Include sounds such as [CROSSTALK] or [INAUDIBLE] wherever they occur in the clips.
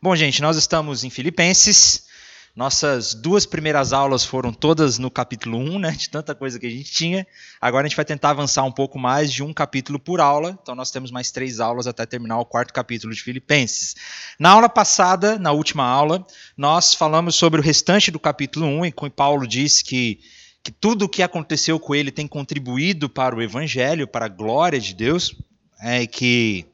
Bom, gente, nós estamos em Filipenses. Nossas duas primeiras aulas foram todas no capítulo 1, né, de tanta coisa que a gente tinha. Agora a gente vai tentar avançar um pouco mais de um capítulo por aula. Então nós temos mais três aulas até terminar o quarto capítulo de Filipenses. Na aula passada, na última aula, nós falamos sobre o restante do capítulo 1, em que Paulo disse que, que tudo o que aconteceu com ele tem contribuído para o evangelho, para a glória de Deus, é que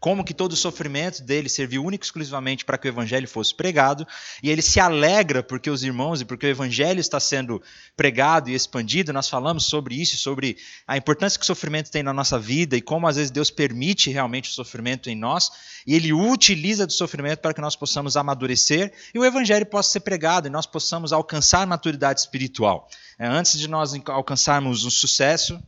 como que todo o sofrimento dele serviu único e exclusivamente para que o evangelho fosse pregado, e ele se alegra porque os irmãos e porque o evangelho está sendo pregado e expandido. Nós falamos sobre isso, sobre a importância que o sofrimento tem na nossa vida e como às vezes Deus permite realmente o sofrimento em nós, e ele utiliza do sofrimento para que nós possamos amadurecer e o evangelho possa ser pregado e nós possamos alcançar maturidade espiritual. É, antes de nós alcançarmos o sucesso,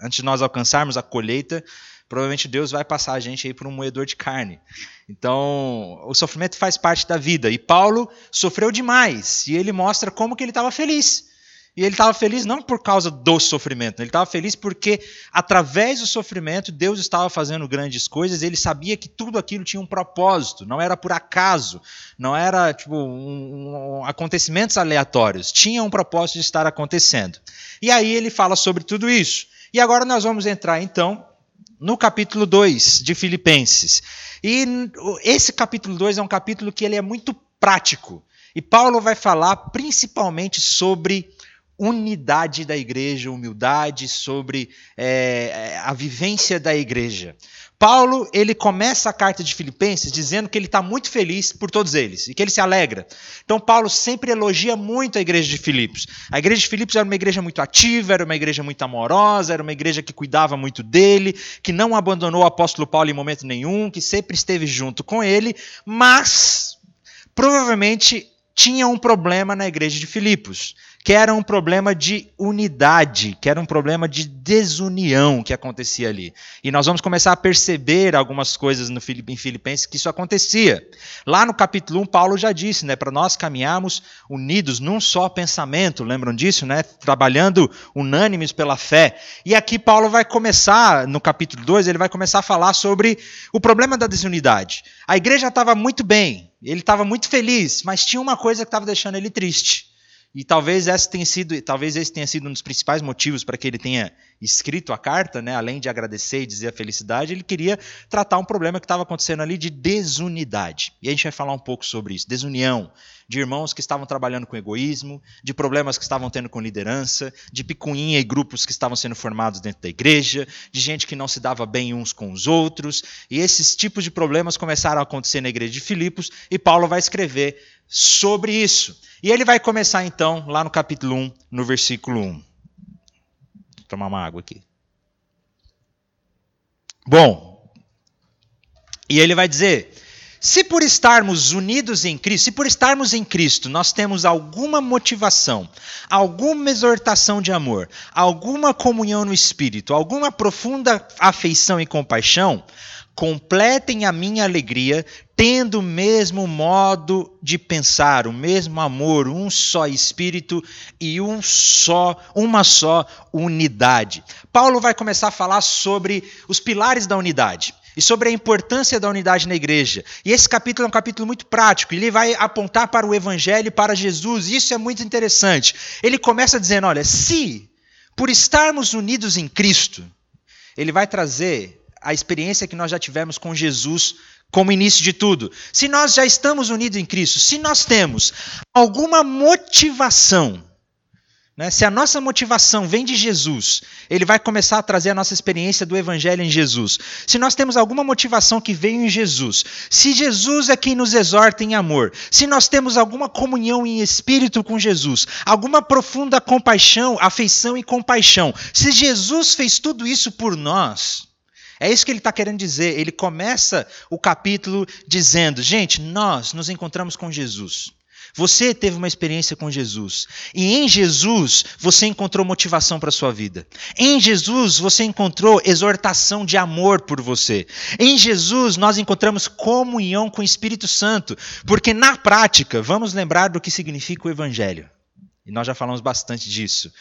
antes de nós alcançarmos a colheita, provavelmente Deus vai passar a gente aí por um moedor de carne. Então, o sofrimento faz parte da vida. E Paulo sofreu demais. E ele mostra como que ele estava feliz. E ele estava feliz não por causa do sofrimento, ele estava feliz porque, através do sofrimento, Deus estava fazendo grandes coisas, ele sabia que tudo aquilo tinha um propósito, não era por acaso, não era tipo um, um, acontecimentos aleatórios, tinha um propósito de estar acontecendo. E aí ele fala sobre tudo isso. E agora nós vamos entrar então no capítulo 2 de Filipenses. E esse capítulo 2 é um capítulo que ele é muito prático. E Paulo vai falar principalmente sobre unidade da igreja, humildade, sobre é, a vivência da igreja. Paulo, ele começa a carta de Filipenses dizendo que ele está muito feliz por todos eles e que ele se alegra. Então, Paulo sempre elogia muito a igreja de Filipos. A igreja de Filipos era uma igreja muito ativa, era uma igreja muito amorosa, era uma igreja que cuidava muito dele, que não abandonou o apóstolo Paulo em momento nenhum, que sempre esteve junto com ele, mas provavelmente tinha um problema na igreja de Filipos que era um problema de unidade, que era um problema de desunião que acontecia ali. E nós vamos começar a perceber algumas coisas no, em Filipenses que isso acontecia. Lá no capítulo 1, Paulo já disse, né, para nós caminharmos unidos num só pensamento, lembram disso, né? Trabalhando unânimes pela fé. E aqui Paulo vai começar, no capítulo 2, ele vai começar a falar sobre o problema da desunidade. A igreja estava muito bem, ele estava muito feliz, mas tinha uma coisa que estava deixando ele triste. E talvez esse tenha sido, talvez esse tenha sido um dos principais motivos para que ele tenha escrito a carta, né? Além de agradecer e dizer a felicidade, ele queria tratar um problema que estava acontecendo ali de desunidade. E a gente vai falar um pouco sobre isso, desunião, de irmãos que estavam trabalhando com egoísmo, de problemas que estavam tendo com liderança, de picuinha e grupos que estavam sendo formados dentro da igreja, de gente que não se dava bem uns com os outros. E esses tipos de problemas começaram a acontecer na igreja de Filipos, e Paulo vai escrever sobre isso. E ele vai começar então lá no capítulo 1, no versículo 1. Vou tomar uma água aqui. Bom, e ele vai dizer: se por estarmos unidos em Cristo, se por estarmos em Cristo, nós temos alguma motivação, alguma exortação de amor, alguma comunhão no espírito, alguma profunda afeição e compaixão, completem a minha alegria, tendo o mesmo modo de pensar, o mesmo amor, um só espírito e um só, uma só unidade. Paulo vai começar a falar sobre os pilares da unidade e sobre a importância da unidade na igreja. E esse capítulo é um capítulo muito prático, ele vai apontar para o evangelho, para Jesus, isso é muito interessante. Ele começa dizendo: olha, se por estarmos unidos em Cristo, ele vai trazer a experiência que nós já tivemos com Jesus como início de tudo. Se nós já estamos unidos em Cristo, se nós temos alguma motivação, né, se a nossa motivação vem de Jesus, ele vai começar a trazer a nossa experiência do Evangelho em Jesus. Se nós temos alguma motivação que veio em Jesus, se Jesus é quem nos exorta em amor, se nós temos alguma comunhão em espírito com Jesus, alguma profunda compaixão, afeição e compaixão, se Jesus fez tudo isso por nós, é isso que ele está querendo dizer. Ele começa o capítulo dizendo: gente, nós nos encontramos com Jesus. Você teve uma experiência com Jesus. E em Jesus você encontrou motivação para a sua vida. Em Jesus você encontrou exortação de amor por você. Em Jesus nós encontramos comunhão com o Espírito Santo. Porque na prática, vamos lembrar do que significa o Evangelho. E nós já falamos bastante disso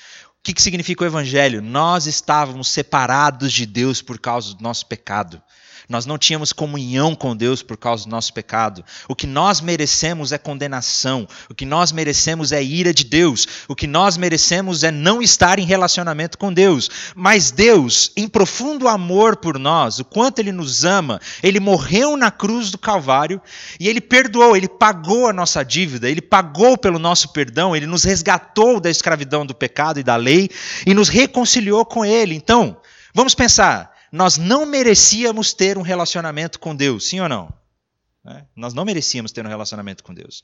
que, que significa o Evangelho? Nós estávamos separados de Deus por causa do nosso pecado. Nós não tínhamos comunhão com Deus por causa do nosso pecado. O que nós merecemos é condenação. O que nós merecemos é ira de Deus. O que nós merecemos é não estar em relacionamento com Deus. Mas Deus, em profundo amor por nós, o quanto Ele nos ama, Ele morreu na cruz do Calvário e Ele perdoou, Ele pagou a nossa dívida, Ele pagou pelo nosso perdão, Ele nos resgatou da escravidão do pecado e da lei e nos reconciliou com Ele. Então, vamos pensar nós não merecíamos ter um relacionamento com Deus, sim ou não? É, nós não merecíamos ter um relacionamento com Deus.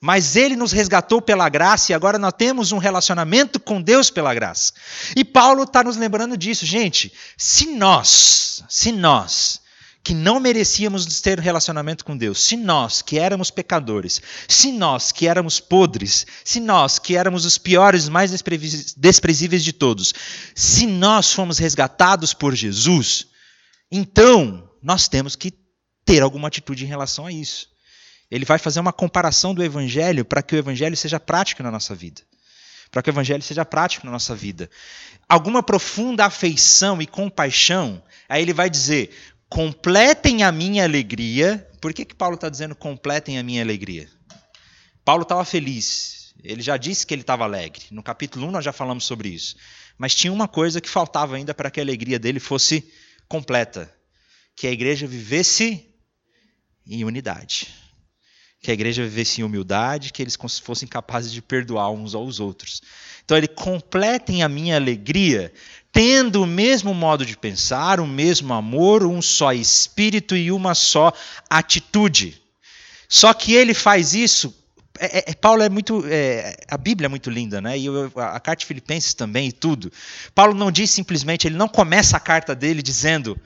Mas Ele nos resgatou pela graça e agora nós temos um relacionamento com Deus pela graça. E Paulo está nos lembrando disso, gente. Se nós, se nós que não merecíamos ter relacionamento com Deus, se nós que éramos pecadores, se nós que éramos podres, se nós que éramos os piores, mais desprezíveis de todos, se nós fomos resgatados por Jesus, então nós temos que ter alguma atitude em relação a isso. Ele vai fazer uma comparação do evangelho para que o evangelho seja prático na nossa vida. Para que o evangelho seja prático na nossa vida. Alguma profunda afeição e compaixão, aí ele vai dizer: completem a minha alegria. Por que, que Paulo está dizendo completem a minha alegria? Paulo estava feliz. Ele já disse que ele estava alegre. No capítulo 1 nós já falamos sobre isso. Mas tinha uma coisa que faltava ainda para que a alegria dele fosse completa: que a igreja vivesse em unidade. Que a igreja vivesse em humildade, que eles fossem capazes de perdoar uns aos outros. Então ele completem a minha alegria tendo o mesmo modo de pensar, o mesmo amor, um só espírito e uma só atitude. Só que ele faz isso. É, é, é Paulo é muito. É, a Bíblia é muito linda, né? E eu, a carta de Filipenses também e tudo. Paulo não diz simplesmente, ele não começa a carta dele dizendo: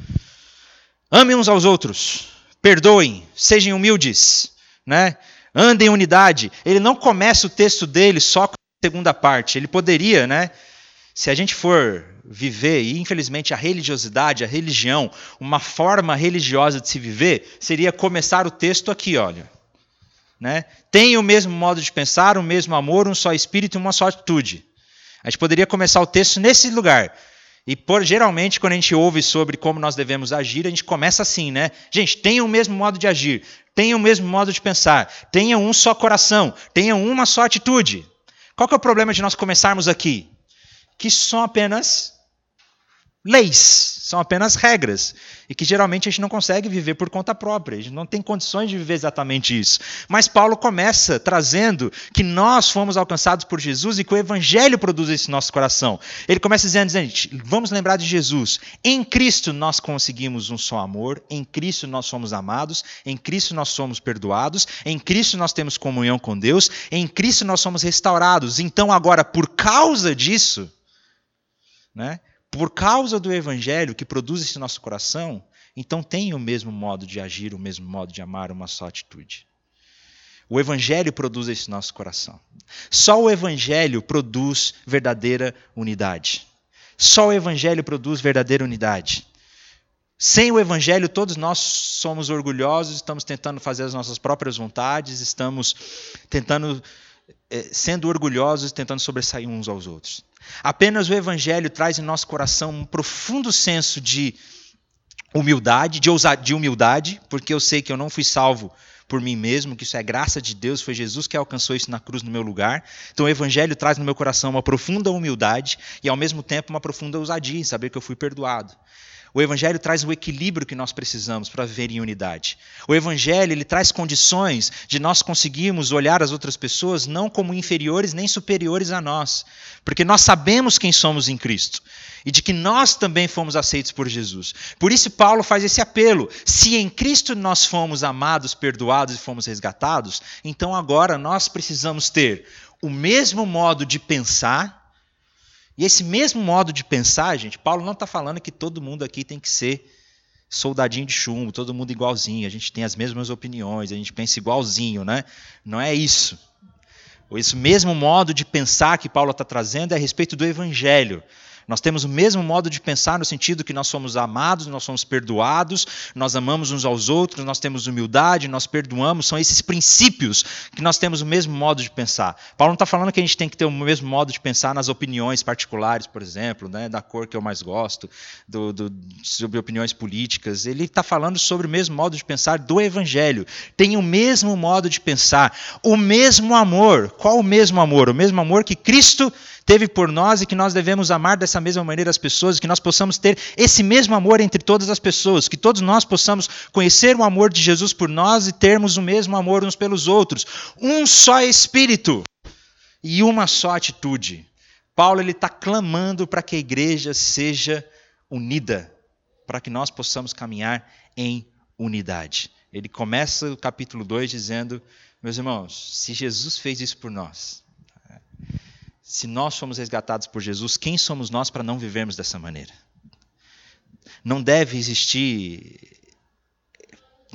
amem uns aos outros, perdoem, sejam humildes, né? andem em unidade. Ele não começa o texto dele só com a segunda parte. Ele poderia, né? Se a gente for viver, e infelizmente a religiosidade, a religião, uma forma religiosa de se viver, seria começar o texto aqui, olha. Né? Tem o mesmo modo de pensar, o mesmo amor, um só espírito e uma só atitude. A gente poderia começar o texto nesse lugar. E por, geralmente, quando a gente ouve sobre como nós devemos agir, a gente começa assim, né? Gente, tenham o mesmo modo de agir, tenham o mesmo modo de pensar, tenham um só coração, tenham uma só atitude. Qual que é o problema de nós começarmos aqui? Que são apenas leis, são apenas regras, e que geralmente a gente não consegue viver por conta própria, a gente não tem condições de viver exatamente isso. Mas Paulo começa trazendo que nós fomos alcançados por Jesus e que o Evangelho produz isso no nosso coração. Ele começa dizendo, dizendo, vamos lembrar de Jesus. Em Cristo nós conseguimos um só amor, em Cristo nós somos amados, em Cristo nós somos perdoados, em Cristo nós temos comunhão com Deus, em Cristo nós somos restaurados. Então agora, por causa disso, né? Por causa do evangelho que produz esse nosso coração, então tem o mesmo modo de agir, o mesmo modo de amar, uma só atitude. O Evangelho produz esse nosso coração. Só o Evangelho produz verdadeira unidade. Só o Evangelho produz verdadeira unidade. Sem o Evangelho, todos nós somos orgulhosos, estamos tentando fazer as nossas próprias vontades, estamos tentando, eh, sendo orgulhosos, tentando sobressair uns aos outros. Apenas o Evangelho traz em nosso coração um profundo senso de humildade, de, de humildade, porque eu sei que eu não fui salvo por mim mesmo, que isso é graça de Deus, foi Jesus que alcançou isso na cruz no meu lugar. Então o Evangelho traz no meu coração uma profunda humildade e ao mesmo tempo uma profunda ousadia em saber que eu fui perdoado. O evangelho traz o equilíbrio que nós precisamos para viver em unidade. O evangelho ele traz condições de nós conseguirmos olhar as outras pessoas não como inferiores nem superiores a nós, porque nós sabemos quem somos em Cristo e de que nós também fomos aceitos por Jesus. Por isso Paulo faz esse apelo: se em Cristo nós fomos amados, perdoados e fomos resgatados, então agora nós precisamos ter o mesmo modo de pensar e esse mesmo modo de pensar, gente, Paulo não está falando que todo mundo aqui tem que ser soldadinho de chumbo, todo mundo igualzinho, a gente tem as mesmas opiniões, a gente pensa igualzinho, né? Não é isso. Esse mesmo modo de pensar que Paulo está trazendo é a respeito do evangelho. Nós temos o mesmo modo de pensar no sentido que nós somos amados, nós somos perdoados, nós amamos uns aos outros, nós temos humildade, nós perdoamos. São esses princípios que nós temos o mesmo modo de pensar. Paulo não está falando que a gente tem que ter o mesmo modo de pensar nas opiniões particulares, por exemplo, né, da cor que eu mais gosto, do, do, sobre opiniões políticas. Ele está falando sobre o mesmo modo de pensar do Evangelho. Tem o mesmo modo de pensar, o mesmo amor. Qual o mesmo amor? O mesmo amor que Cristo teve por nós e que nós devemos amar dessa mesma maneira as pessoas, que nós possamos ter esse mesmo amor entre todas as pessoas, que todos nós possamos conhecer o amor de Jesus por nós e termos o mesmo amor uns pelos outros. Um só Espírito e uma só atitude. Paulo ele está clamando para que a igreja seja unida, para que nós possamos caminhar em unidade. Ele começa o capítulo 2 dizendo: Meus irmãos, se Jesus fez isso por nós, se nós fomos resgatados por Jesus, quem somos nós para não vivermos dessa maneira? Não deve existir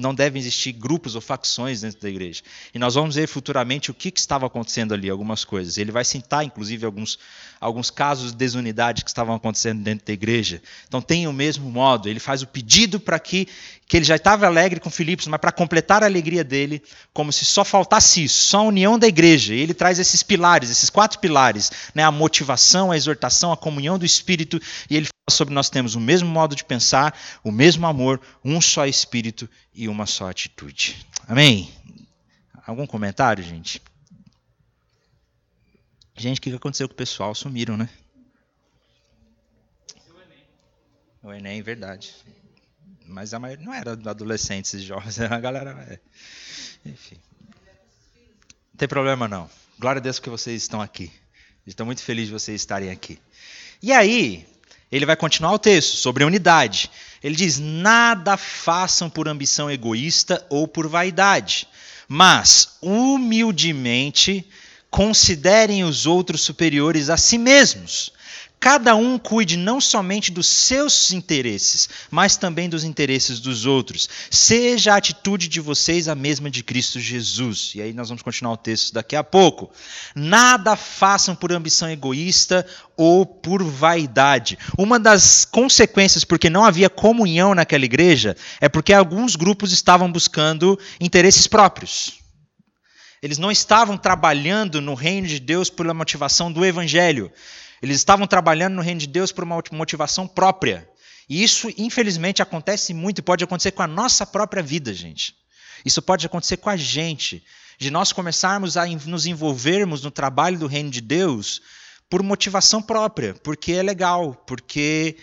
não devem existir grupos ou facções dentro da igreja. E nós vamos ver futuramente o que, que estava acontecendo ali, algumas coisas. Ele vai citar, inclusive, alguns, alguns casos de desunidade que estavam acontecendo dentro da igreja. Então, tem o mesmo modo. Ele faz o pedido para que, que ele já estava alegre com Filipos, mas para completar a alegria dele, como se só faltasse isso, só a união da igreja. E ele traz esses pilares, esses quatro pilares: né? a motivação, a exortação, a comunhão do Espírito. E ele sobre nós temos o mesmo modo de pensar, o mesmo amor, um só espírito e uma só atitude. Amém? Algum comentário, gente? Gente, o que aconteceu com o pessoal? Sumiram, né? O Enem, verdade. Mas a maioria não era adolescentes e jovens, era [LAUGHS] a galera. É. Enfim. Não tem problema não. Glória a Deus que vocês estão aqui. Estou muito feliz de vocês estarem aqui. E aí, ele vai continuar o texto sobre unidade. Ele diz: Nada façam por ambição egoísta ou por vaidade, mas humildemente considerem os outros superiores a si mesmos cada um cuide não somente dos seus interesses, mas também dos interesses dos outros. Seja a atitude de vocês a mesma de Cristo Jesus. E aí nós vamos continuar o texto daqui a pouco. Nada façam por ambição egoísta ou por vaidade. Uma das consequências porque não havia comunhão naquela igreja é porque alguns grupos estavam buscando interesses próprios. Eles não estavam trabalhando no reino de Deus pela motivação do evangelho. Eles estavam trabalhando no reino de Deus por uma motivação própria. E isso, infelizmente, acontece muito e pode acontecer com a nossa própria vida, gente. Isso pode acontecer com a gente, de nós começarmos a nos envolvermos no trabalho do reino de Deus por motivação própria, porque é legal, porque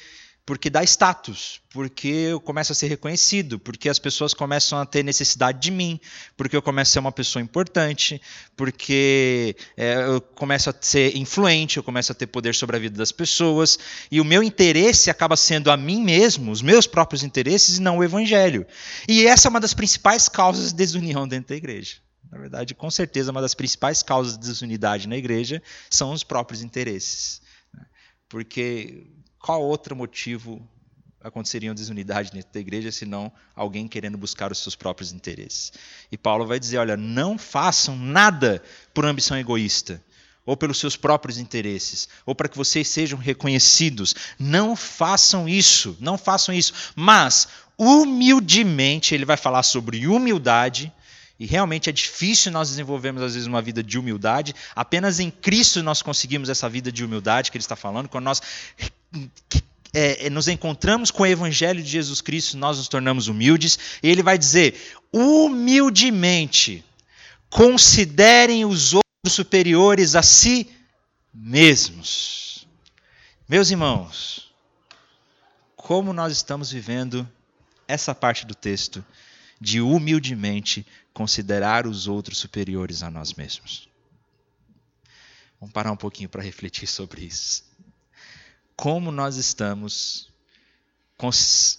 porque dá status, porque eu começo a ser reconhecido, porque as pessoas começam a ter necessidade de mim, porque eu começo a ser uma pessoa importante, porque é, eu começo a ser influente, eu começo a ter poder sobre a vida das pessoas, e o meu interesse acaba sendo a mim mesmo, os meus próprios interesses, e não o evangelho. E essa é uma das principais causas de desunião dentro da igreja. Na verdade, com certeza, uma das principais causas de desunidade na igreja são os próprios interesses. Né? Porque qual outro motivo aconteceria uma desunidade dentro da igreja senão alguém querendo buscar os seus próprios interesses? E Paulo vai dizer: olha, não façam nada por ambição egoísta ou pelos seus próprios interesses, ou para que vocês sejam reconhecidos. Não façam isso, não façam isso. Mas, humildemente, ele vai falar sobre humildade, e realmente é difícil nós desenvolvermos, às vezes, uma vida de humildade. Apenas em Cristo nós conseguimos essa vida de humildade que ele está falando, quando nós é, é, nos encontramos com o Evangelho de Jesus Cristo, nós nos tornamos humildes. E ele vai dizer: humildemente, considerem os outros superiores a si mesmos. Meus irmãos, como nós estamos vivendo essa parte do texto de humildemente considerar os outros superiores a nós mesmos. Vamos parar um pouquinho para refletir sobre isso. Como nós estamos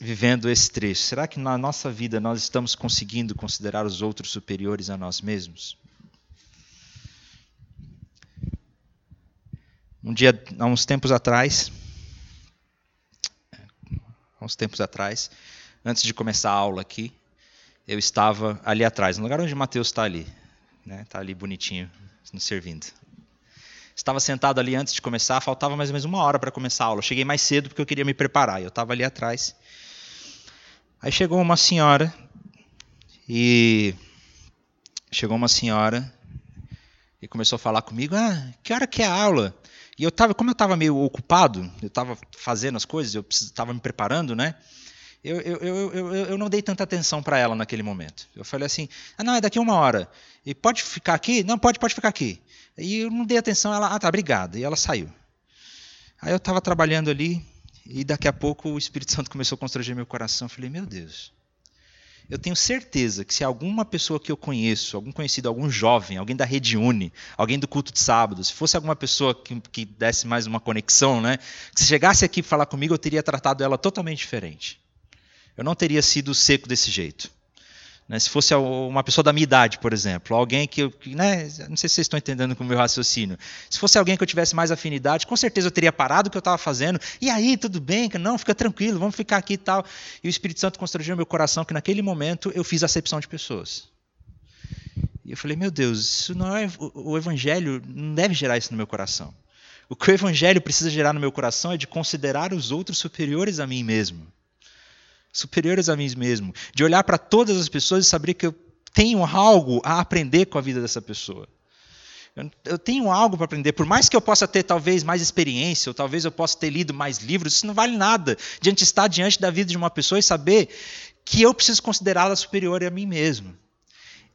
vivendo esse trecho? Será que na nossa vida nós estamos conseguindo considerar os outros superiores a nós mesmos? Um dia, há uns tempos atrás, há uns tempos atrás, antes de começar a aula aqui, eu estava ali atrás, no lugar onde Mateus está ali. Está né? Tá ali bonitinho, nos servindo. Estava sentado ali antes de começar, faltava mais ou menos uma hora para começar a aula. Cheguei mais cedo porque eu queria me preparar. Eu estava ali atrás. Aí chegou uma senhora e chegou uma senhora e começou a falar comigo: "Ah, que hora que é a aula?" E eu tava, como eu estava meio ocupado, eu estava fazendo as coisas, eu estava me preparando, né? Eu, eu, eu, eu, eu não dei tanta atenção para ela naquele momento. Eu falei assim: ah, não, é daqui uma hora. E pode ficar aqui? Não, pode, pode ficar aqui. E eu não dei atenção, ela, ah, tá, obrigado. E ela saiu. Aí eu estava trabalhando ali, e daqui a pouco o Espírito Santo começou a constranger meu coração. Eu falei: meu Deus. Eu tenho certeza que se alguma pessoa que eu conheço, algum conhecido, algum jovem, alguém da Rede Uni, alguém do culto de sábado, se fosse alguma pessoa que, que desse mais uma conexão, né, que se chegasse aqui falar comigo, eu teria tratado ela totalmente diferente eu não teria sido seco desse jeito. Né? Se fosse uma pessoa da minha idade, por exemplo, alguém que eu. Né? Não sei se vocês estão entendendo com o meu raciocínio. Se fosse alguém que eu tivesse mais afinidade, com certeza eu teria parado o que eu estava fazendo. E aí, tudo bem? Não, fica tranquilo, vamos ficar aqui e tal. E o Espírito Santo constrangeu meu coração que naquele momento eu fiz acepção de pessoas. E eu falei, meu Deus, isso não é. O Evangelho não deve gerar isso no meu coração. O que o Evangelho precisa gerar no meu coração é de considerar os outros superiores a mim mesmo superiores a mim mesmo, de olhar para todas as pessoas e saber que eu tenho algo a aprender com a vida dessa pessoa. Eu tenho algo para aprender, por mais que eu possa ter talvez mais experiência, ou talvez eu possa ter lido mais livros, isso não vale nada diante de estar diante da vida de uma pessoa e saber que eu preciso considerá-la superior a mim mesmo.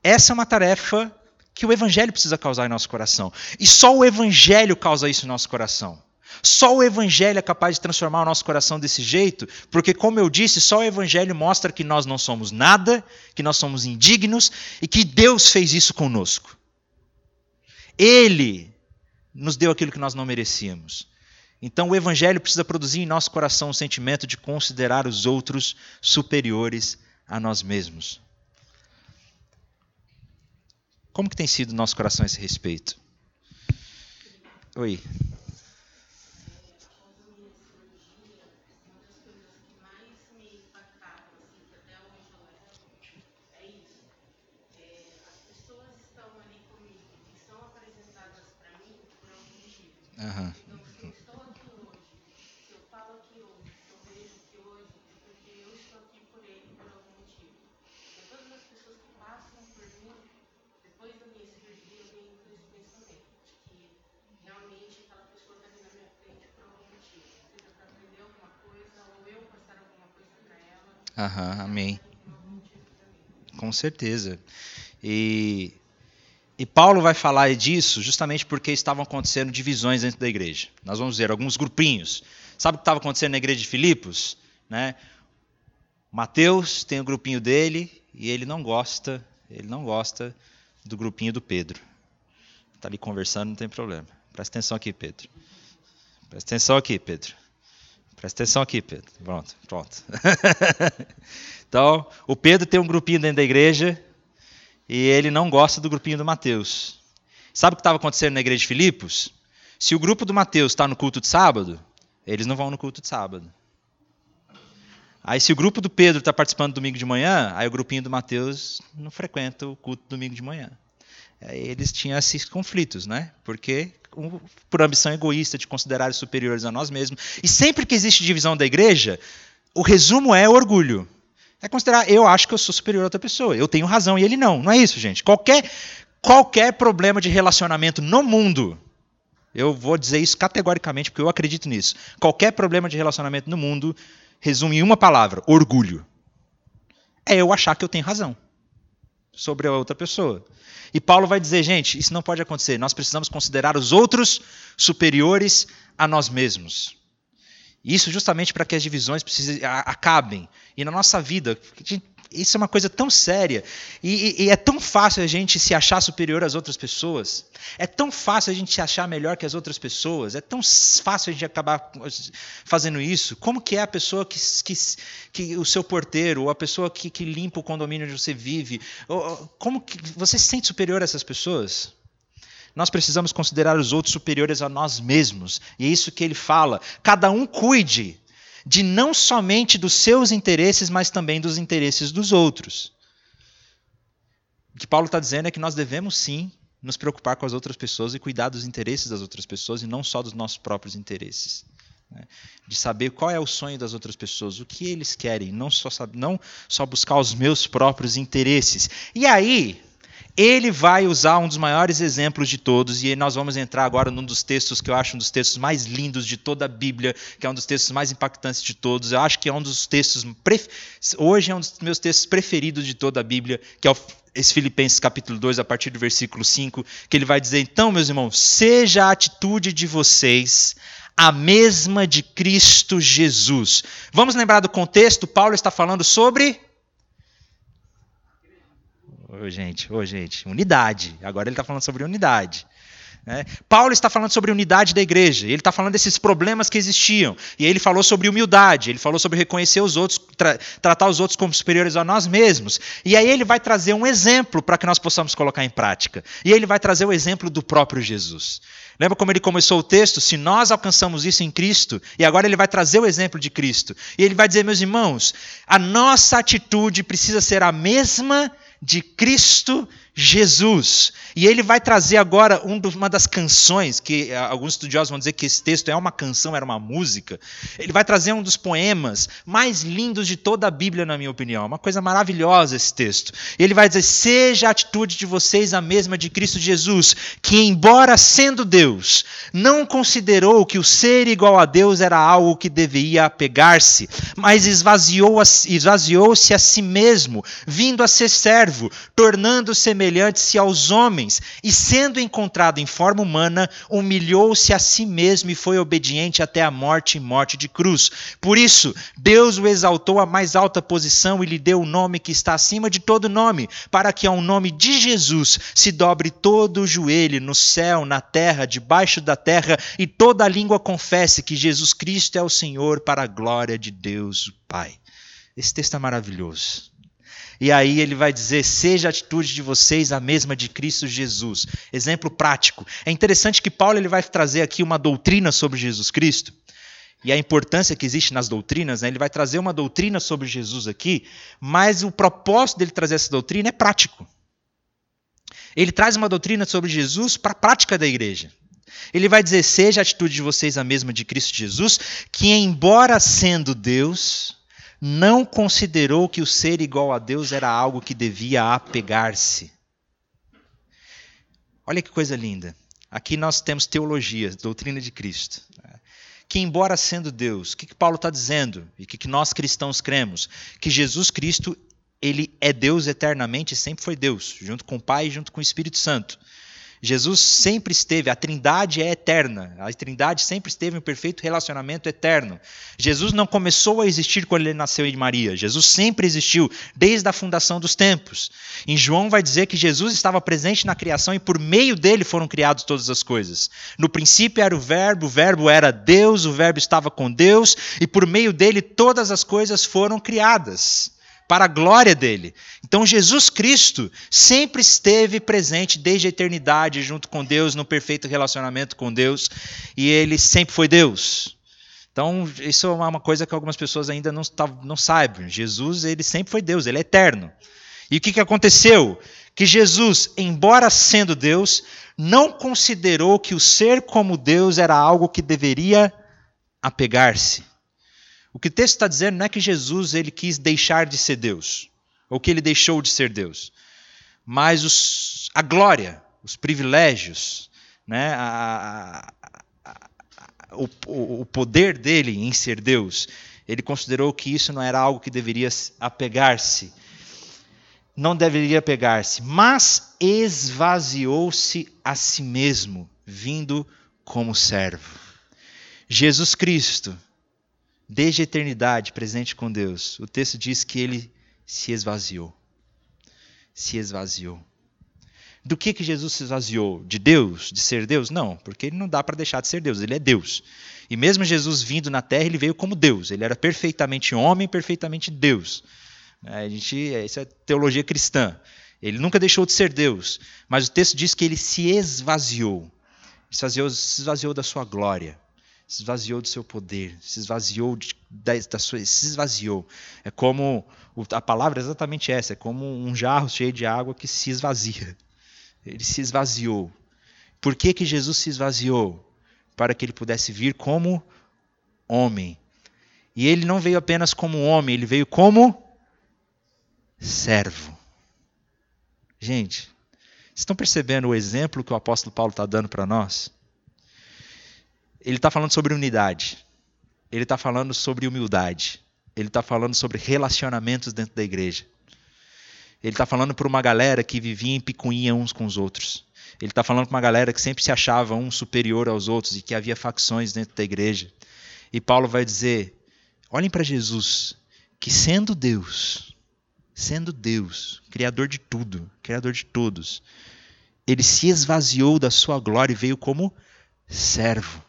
Essa é uma tarefa que o Evangelho precisa causar em nosso coração. E só o Evangelho causa isso em nosso coração. Só o Evangelho é capaz de transformar o nosso coração desse jeito, porque, como eu disse, só o Evangelho mostra que nós não somos nada, que nós somos indignos e que Deus fez isso conosco. Ele nos deu aquilo que nós não merecíamos. Então, o Evangelho precisa produzir em nosso coração um sentimento de considerar os outros superiores a nós mesmos. Como que tem sido o nosso coração a esse respeito? Oi. Uhum. Então, se eu estou aqui hoje, se eu falo aqui hoje, se eu vejo aqui hoje, é porque eu estou aqui por ele por algum motivo. E todas as pessoas que passam por mim, depois da minha cirurgia, eu venho com esse pensamento, de que realmente aquela pessoa está ali na minha frente por algum motivo. Seja para aprender alguma coisa, ou eu passar alguma coisa para ela. Aham, amém. Com certeza. E e Paulo vai falar disso justamente porque estavam acontecendo divisões dentro da igreja. Nós vamos ver alguns grupinhos. Sabe o que estava acontecendo na igreja de Filipos? Né? Mateus tem o grupinho dele e ele não gosta, ele não gosta do grupinho do Pedro. Está ali conversando, não tem problema. Presta atenção aqui, Pedro. Presta atenção aqui, Pedro. Presta atenção aqui, Pedro. Pronto, pronto. [LAUGHS] então, o Pedro tem um grupinho dentro da igreja e ele não gosta do grupinho do Mateus. Sabe o que estava acontecendo na igreja de Filipos? Se o grupo do Mateus está no culto de sábado, eles não vão no culto de sábado. Aí, se o grupo do Pedro está participando domingo de manhã, aí o grupinho do Mateus não frequenta o culto domingo de manhã. Aí eles tinham esses conflitos, né? Porque por ambição egoísta de considerar superiores a nós mesmos. E sempre que existe divisão da igreja, o resumo é orgulho. É considerar, eu acho que eu sou superior a outra pessoa, eu tenho razão e ele não. Não é isso, gente. Qualquer, qualquer problema de relacionamento no mundo, eu vou dizer isso categoricamente porque eu acredito nisso. Qualquer problema de relacionamento no mundo resume em uma palavra: orgulho. É eu achar que eu tenho razão sobre a outra pessoa. E Paulo vai dizer, gente, isso não pode acontecer. Nós precisamos considerar os outros superiores a nós mesmos. Isso justamente para que as divisões acabem. E na nossa vida, isso é uma coisa tão séria. E, e, e, é tão fácil a gente se achar superior às outras pessoas. É tão fácil a gente se achar melhor que as outras pessoas. É tão fácil a gente acabar fazendo isso. Como que é a pessoa que, que, que o seu porteiro, ou a pessoa que, que limpa o condomínio onde você vive? Como que você se sente superior a essas pessoas? Nós precisamos considerar os outros superiores a nós mesmos. E é isso que ele fala. Cada um cuide de não somente dos seus interesses, mas também dos interesses dos outros. O que Paulo está dizendo é que nós devemos sim nos preocupar com as outras pessoas e cuidar dos interesses das outras pessoas e não só dos nossos próprios interesses. Né? De saber qual é o sonho das outras pessoas, o que eles querem, não só, não só buscar os meus próprios interesses. E aí, ele vai usar um dos maiores exemplos de todos, e nós vamos entrar agora num dos textos que eu acho um dos textos mais lindos de toda a Bíblia, que é um dos textos mais impactantes de todos. Eu acho que é um dos textos. Hoje é um dos meus textos preferidos de toda a Bíblia, que é esse Filipenses capítulo 2, a partir do versículo 5, que ele vai dizer: Então, meus irmãos, seja a atitude de vocês a mesma de Cristo Jesus. Vamos lembrar do contexto? Paulo está falando sobre Ô, gente, ô, gente, unidade. Agora ele está falando sobre unidade. Né? Paulo está falando sobre unidade da igreja, ele está falando desses problemas que existiam. E ele falou sobre humildade, ele falou sobre reconhecer os outros, tra tratar os outros como superiores a nós mesmos. E aí ele vai trazer um exemplo para que nós possamos colocar em prática. E ele vai trazer o exemplo do próprio Jesus. Lembra como ele começou o texto? Se nós alcançamos isso em Cristo, e agora ele vai trazer o exemplo de Cristo. E ele vai dizer, meus irmãos, a nossa atitude precisa ser a mesma de Cristo Jesus. E ele vai trazer agora uma das canções, que eh, alguns estudiosos vão dizer que esse texto é uma canção, era uma música. Ele vai trazer um dos poemas mais lindos de toda a Bíblia, na minha opinião. Uma coisa maravilhosa esse texto. Ele vai dizer: Seja a atitude de vocês a mesma de Cristo Jesus, que, embora sendo Deus, não considerou que o ser igual a Deus era algo que deveria apegar-se, mas esvaziou-se esvaziou a si mesmo, vindo a ser servo, tornando-se semelhante-se aos homens, e sendo encontrado em forma humana, humilhou-se a si mesmo e foi obediente até a morte e morte de cruz. Por isso, Deus o exaltou à mais alta posição e lhe deu o nome que está acima de todo nome, para que ao nome de Jesus se dobre todo o joelho no céu, na terra, debaixo da terra, e toda a língua confesse que Jesus Cristo é o Senhor para a glória de Deus, o Pai. Esse texto é maravilhoso. E aí ele vai dizer: seja a atitude de vocês a mesma de Cristo Jesus. Exemplo prático. É interessante que Paulo ele vai trazer aqui uma doutrina sobre Jesus Cristo. E a importância que existe nas doutrinas, né? ele vai trazer uma doutrina sobre Jesus aqui, mas o propósito dele trazer essa doutrina é prático. Ele traz uma doutrina sobre Jesus para a prática da igreja. Ele vai dizer: seja a atitude de vocês a mesma de Cristo Jesus, que, embora sendo Deus, não considerou que o ser igual a Deus era algo que devia apegar-se. Olha que coisa linda. Aqui nós temos teologia, doutrina de Cristo. Que, embora sendo Deus, o que, que Paulo está dizendo? E o que, que nós cristãos cremos? Que Jesus Cristo ele é Deus eternamente e sempre foi Deus, junto com o Pai e junto com o Espírito Santo. Jesus sempre esteve, a Trindade é eterna, a Trindade sempre esteve em um perfeito relacionamento eterno. Jesus não começou a existir quando ele nasceu em Maria, Jesus sempre existiu, desde a fundação dos tempos. Em João vai dizer que Jesus estava presente na criação e por meio dele foram criadas todas as coisas. No princípio era o Verbo, o Verbo era Deus, o Verbo estava com Deus e por meio dele todas as coisas foram criadas para a glória dele. Então Jesus Cristo sempre esteve presente desde a eternidade junto com Deus, no perfeito relacionamento com Deus, e ele sempre foi Deus. Então, isso é uma coisa que algumas pessoas ainda não, não sabem. Jesus, ele sempre foi Deus, ele é eterno. E o que, que aconteceu? Que Jesus, embora sendo Deus, não considerou que o ser como Deus era algo que deveria apegar-se. O que o texto está dizendo não é que Jesus ele quis deixar de ser Deus, ou que ele deixou de ser Deus, mas os, a glória, os privilégios, né, a, a, a, o, o poder dele em ser Deus, ele considerou que isso não era algo que deveria apegar-se, não deveria pegar-se, mas esvaziou-se a si mesmo, vindo como servo. Jesus Cristo desde a eternidade presente com Deus, o texto diz que ele se esvaziou. Se esvaziou. Do que que Jesus se esvaziou? De Deus? De ser Deus? Não, porque ele não dá para deixar de ser Deus, ele é Deus. E mesmo Jesus vindo na terra, ele veio como Deus. Ele era perfeitamente homem, perfeitamente Deus. A gente, isso é teologia cristã. Ele nunca deixou de ser Deus, mas o texto diz que ele se esvaziou. Esvaziou, se esvaziou da sua glória se esvaziou do seu poder, se esvaziou de, da, da, sua, se esvaziou. É como a palavra é exatamente essa, é como um jarro cheio de água que se esvazia. Ele se esvaziou. Por que, que Jesus se esvaziou? Para que ele pudesse vir como homem. E ele não veio apenas como homem, ele veio como servo. Gente, vocês estão percebendo o exemplo que o apóstolo Paulo está dando para nós? Ele está falando sobre unidade. Ele está falando sobre humildade. Ele está falando sobre relacionamentos dentro da igreja. Ele está falando para uma galera que vivia em picuinha uns com os outros. Ele está falando para uma galera que sempre se achava um superior aos outros e que havia facções dentro da igreja. E Paulo vai dizer: olhem para Jesus, que sendo Deus, sendo Deus, Criador de tudo, Criador de todos, ele se esvaziou da sua glória e veio como servo.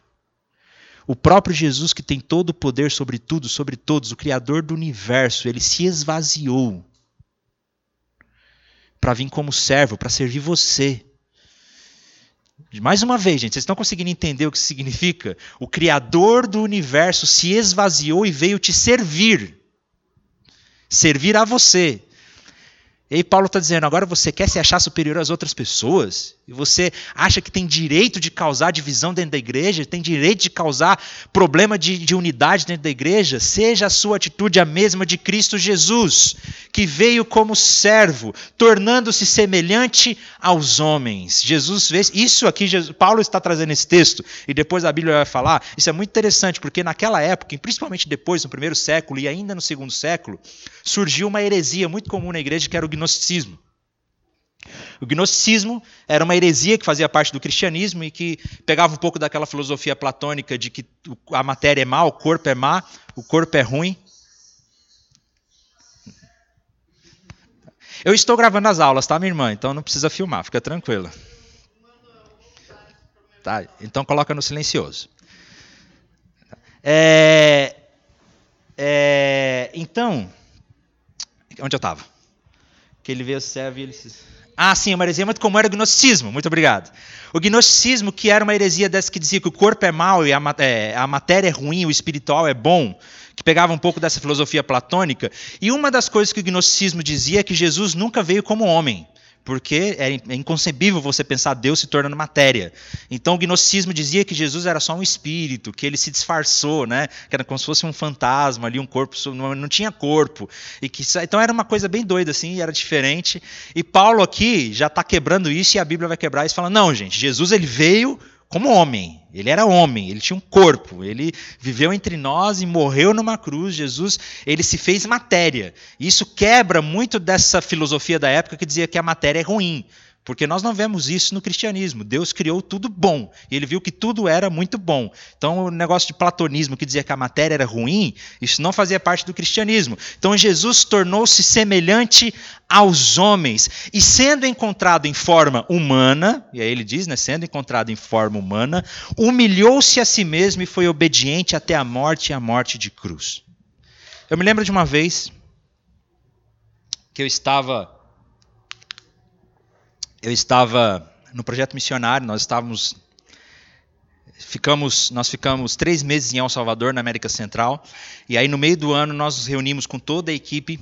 O próprio Jesus, que tem todo o poder sobre tudo, sobre todos, o Criador do universo, ele se esvaziou para vir como servo, para servir você. Mais uma vez, gente, vocês estão conseguindo entender o que significa? O Criador do universo se esvaziou e veio te servir. Servir a você. E aí Paulo está dizendo, agora você quer se achar superior às outras pessoas? E você acha que tem direito de causar divisão dentro da igreja? Tem direito de causar problema de, de unidade dentro da igreja? Seja a sua atitude a mesma de Cristo Jesus, que veio como servo, tornando-se semelhante aos homens. Jesus fez isso aqui, Jesus, Paulo está trazendo esse texto, e depois a Bíblia vai falar. Isso é muito interessante, porque naquela época, e principalmente depois, no primeiro século e ainda no segundo século, surgiu uma heresia muito comum na igreja que era o gnosticismo. O gnosticismo era uma heresia que fazia parte do cristianismo e que pegava um pouco daquela filosofia platônica de que a matéria é má, o corpo é má, o corpo é ruim. Eu estou gravando as aulas, tá, minha irmã? Então não precisa filmar, fica tranquila. Tá, então coloca no silencioso. É, é, então, onde eu estava? que ele vê o servo e ele se... Ah, sim, é uma heresia muito como era o gnosticismo. Muito obrigado. O gnosticismo, que era uma heresia dessa que dizia que o corpo é mau e a, é, a matéria é ruim, o espiritual é bom, que pegava um pouco dessa filosofia platônica. E uma das coisas que o gnosticismo dizia é que Jesus nunca veio como homem porque é, inconcebível você pensar Deus se tornando matéria. Então o gnosticismo dizia que Jesus era só um espírito, que ele se disfarçou, né? que era como se fosse um fantasma ali, um corpo, não tinha corpo. E que, então era uma coisa bem doida assim, era diferente. E Paulo aqui já está quebrando isso e a Bíblia vai quebrar isso, falando, não gente, Jesus ele veio como homem. Ele era homem, ele tinha um corpo, ele viveu entre nós e morreu numa cruz. Jesus, ele se fez matéria. Isso quebra muito dessa filosofia da época que dizia que a matéria é ruim. Porque nós não vemos isso no cristianismo. Deus criou tudo bom. E ele viu que tudo era muito bom. Então, o negócio de platonismo que dizia que a matéria era ruim, isso não fazia parte do cristianismo. Então, Jesus tornou-se semelhante aos homens. E sendo encontrado em forma humana, e aí ele diz, né, sendo encontrado em forma humana, humilhou-se a si mesmo e foi obediente até a morte e a morte de cruz. Eu me lembro de uma vez que eu estava eu estava no projeto missionário, nós estávamos ficamos, nós ficamos três meses em El Salvador, na América Central, e aí no meio do ano nós nos reunimos com toda a equipe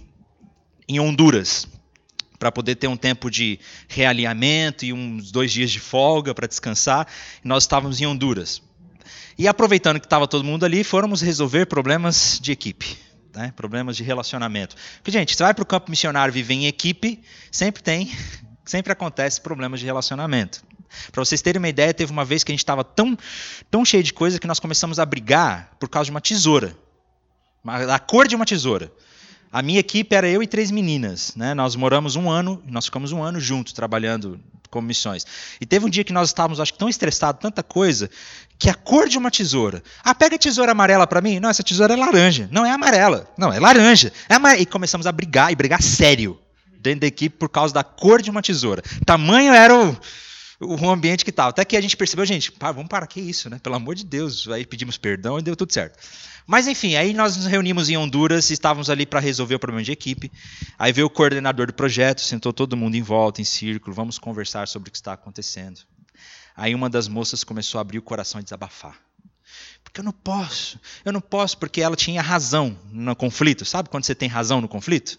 em Honduras, para poder ter um tempo de realinhamento e uns dois dias de folga para descansar, nós estávamos em Honduras. E aproveitando que estava todo mundo ali, fomos resolver problemas de equipe. Né, problemas de relacionamento. Porque, gente, você vai para o campo missionário viver em equipe, sempre tem sempre acontece problemas de relacionamento. Para vocês terem uma ideia, teve uma vez que a gente estava tão, tão cheio de coisa que nós começamos a brigar por causa de uma tesoura. A cor de uma tesoura. A minha equipe era eu e três meninas. Né? Nós moramos um ano, nós ficamos um ano juntos trabalhando como missões. E teve um dia que nós estávamos, acho que tão estressados, tanta coisa, que a cor de uma tesoura. Ah, pega a tesoura amarela para mim. Não, essa tesoura é laranja. Não, é amarela. Não, é laranja. É. E começamos a brigar, e brigar sério dentro da equipe por causa da cor de uma tesoura. Tamanho era o, o ambiente que estava. Até que a gente percebeu, gente, pá, vamos parar, que isso, né? Pelo amor de Deus. Aí pedimos perdão e deu tudo certo. Mas enfim, aí nós nos reunimos em Honduras, estávamos ali para resolver o problema de equipe. Aí veio o coordenador do projeto, sentou todo mundo em volta, em círculo, vamos conversar sobre o que está acontecendo. Aí uma das moças começou a abrir o coração e desabafar. Porque eu não posso, eu não posso, porque ela tinha razão no conflito. Sabe quando você tem razão no conflito?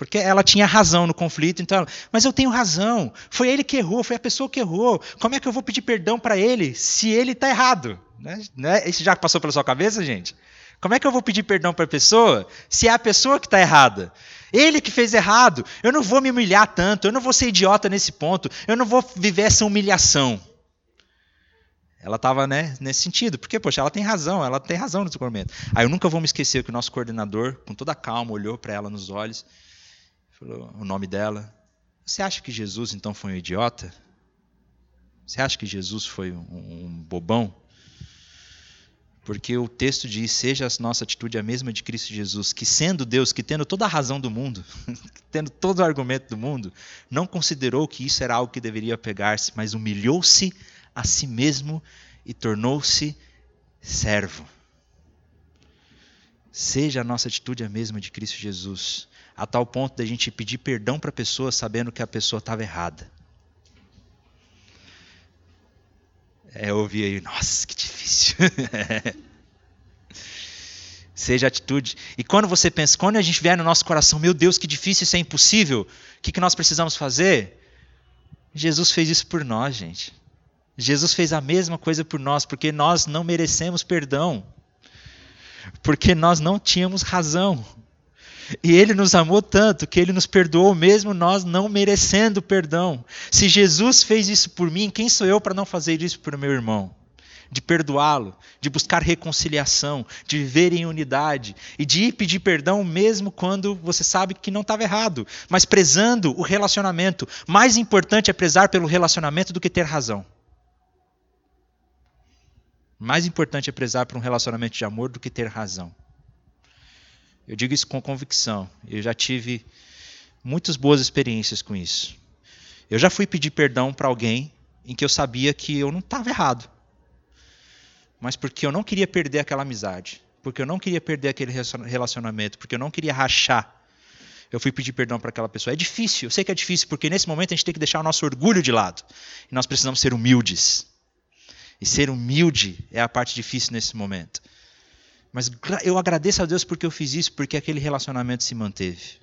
Porque ela tinha razão no conflito, então ela, mas eu tenho razão. Foi ele que errou, foi a pessoa que errou. Como é que eu vou pedir perdão para ele se ele está errado? Né? né? Isso já passou pela sua cabeça, gente? Como é que eu vou pedir perdão para a pessoa se é a pessoa que está errada? Ele que fez errado. Eu não vou me humilhar tanto, eu não vou ser idiota nesse ponto, eu não vou viver essa humilhação. Ela estava né, nesse sentido, porque, poxa, ela tem razão, ela tem razão no documento. Aí eu nunca vou me esquecer que o nosso coordenador, com toda calma, olhou para ela nos olhos, falou o nome dela. Você acha que Jesus então foi um idiota? Você acha que Jesus foi um, um bobão? Porque o texto diz: seja a nossa atitude a mesma de Cristo Jesus, que sendo Deus, que tendo toda a razão do mundo, [LAUGHS] tendo todo o argumento do mundo, não considerou que isso era algo que deveria pegar-se, mas humilhou-se a si mesmo e tornou-se servo. Seja a nossa atitude a mesma de Cristo Jesus, a tal ponto da gente pedir perdão para a pessoa sabendo que a pessoa estava errada. É, eu ouvi aí, nossa, que difícil. [LAUGHS] Seja atitude. E quando você pensa, quando a gente vier no nosso coração, meu Deus, que difícil, isso é impossível, o que, que nós precisamos fazer? Jesus fez isso por nós, gente. Jesus fez a mesma coisa por nós, porque nós não merecemos perdão. Porque nós não tínhamos razão. E ele nos amou tanto que ele nos perdoou, mesmo nós não merecendo perdão. Se Jesus fez isso por mim, quem sou eu para não fazer isso por meu irmão? De perdoá-lo, de buscar reconciliação, de viver em unidade e de ir pedir perdão mesmo quando você sabe que não estava errado, mas prezando o relacionamento. Mais importante é prezar pelo relacionamento do que ter razão. Mais importante é prezar por um relacionamento de amor do que ter razão. Eu digo isso com convicção. Eu já tive muitas boas experiências com isso. Eu já fui pedir perdão para alguém em que eu sabia que eu não estava errado. Mas porque eu não queria perder aquela amizade, porque eu não queria perder aquele relacionamento, porque eu não queria rachar. Eu fui pedir perdão para aquela pessoa. É difícil, eu sei que é difícil, porque nesse momento a gente tem que deixar o nosso orgulho de lado. E nós precisamos ser humildes. E ser humilde é a parte difícil nesse momento. Mas eu agradeço a Deus porque eu fiz isso, porque aquele relacionamento se manteve.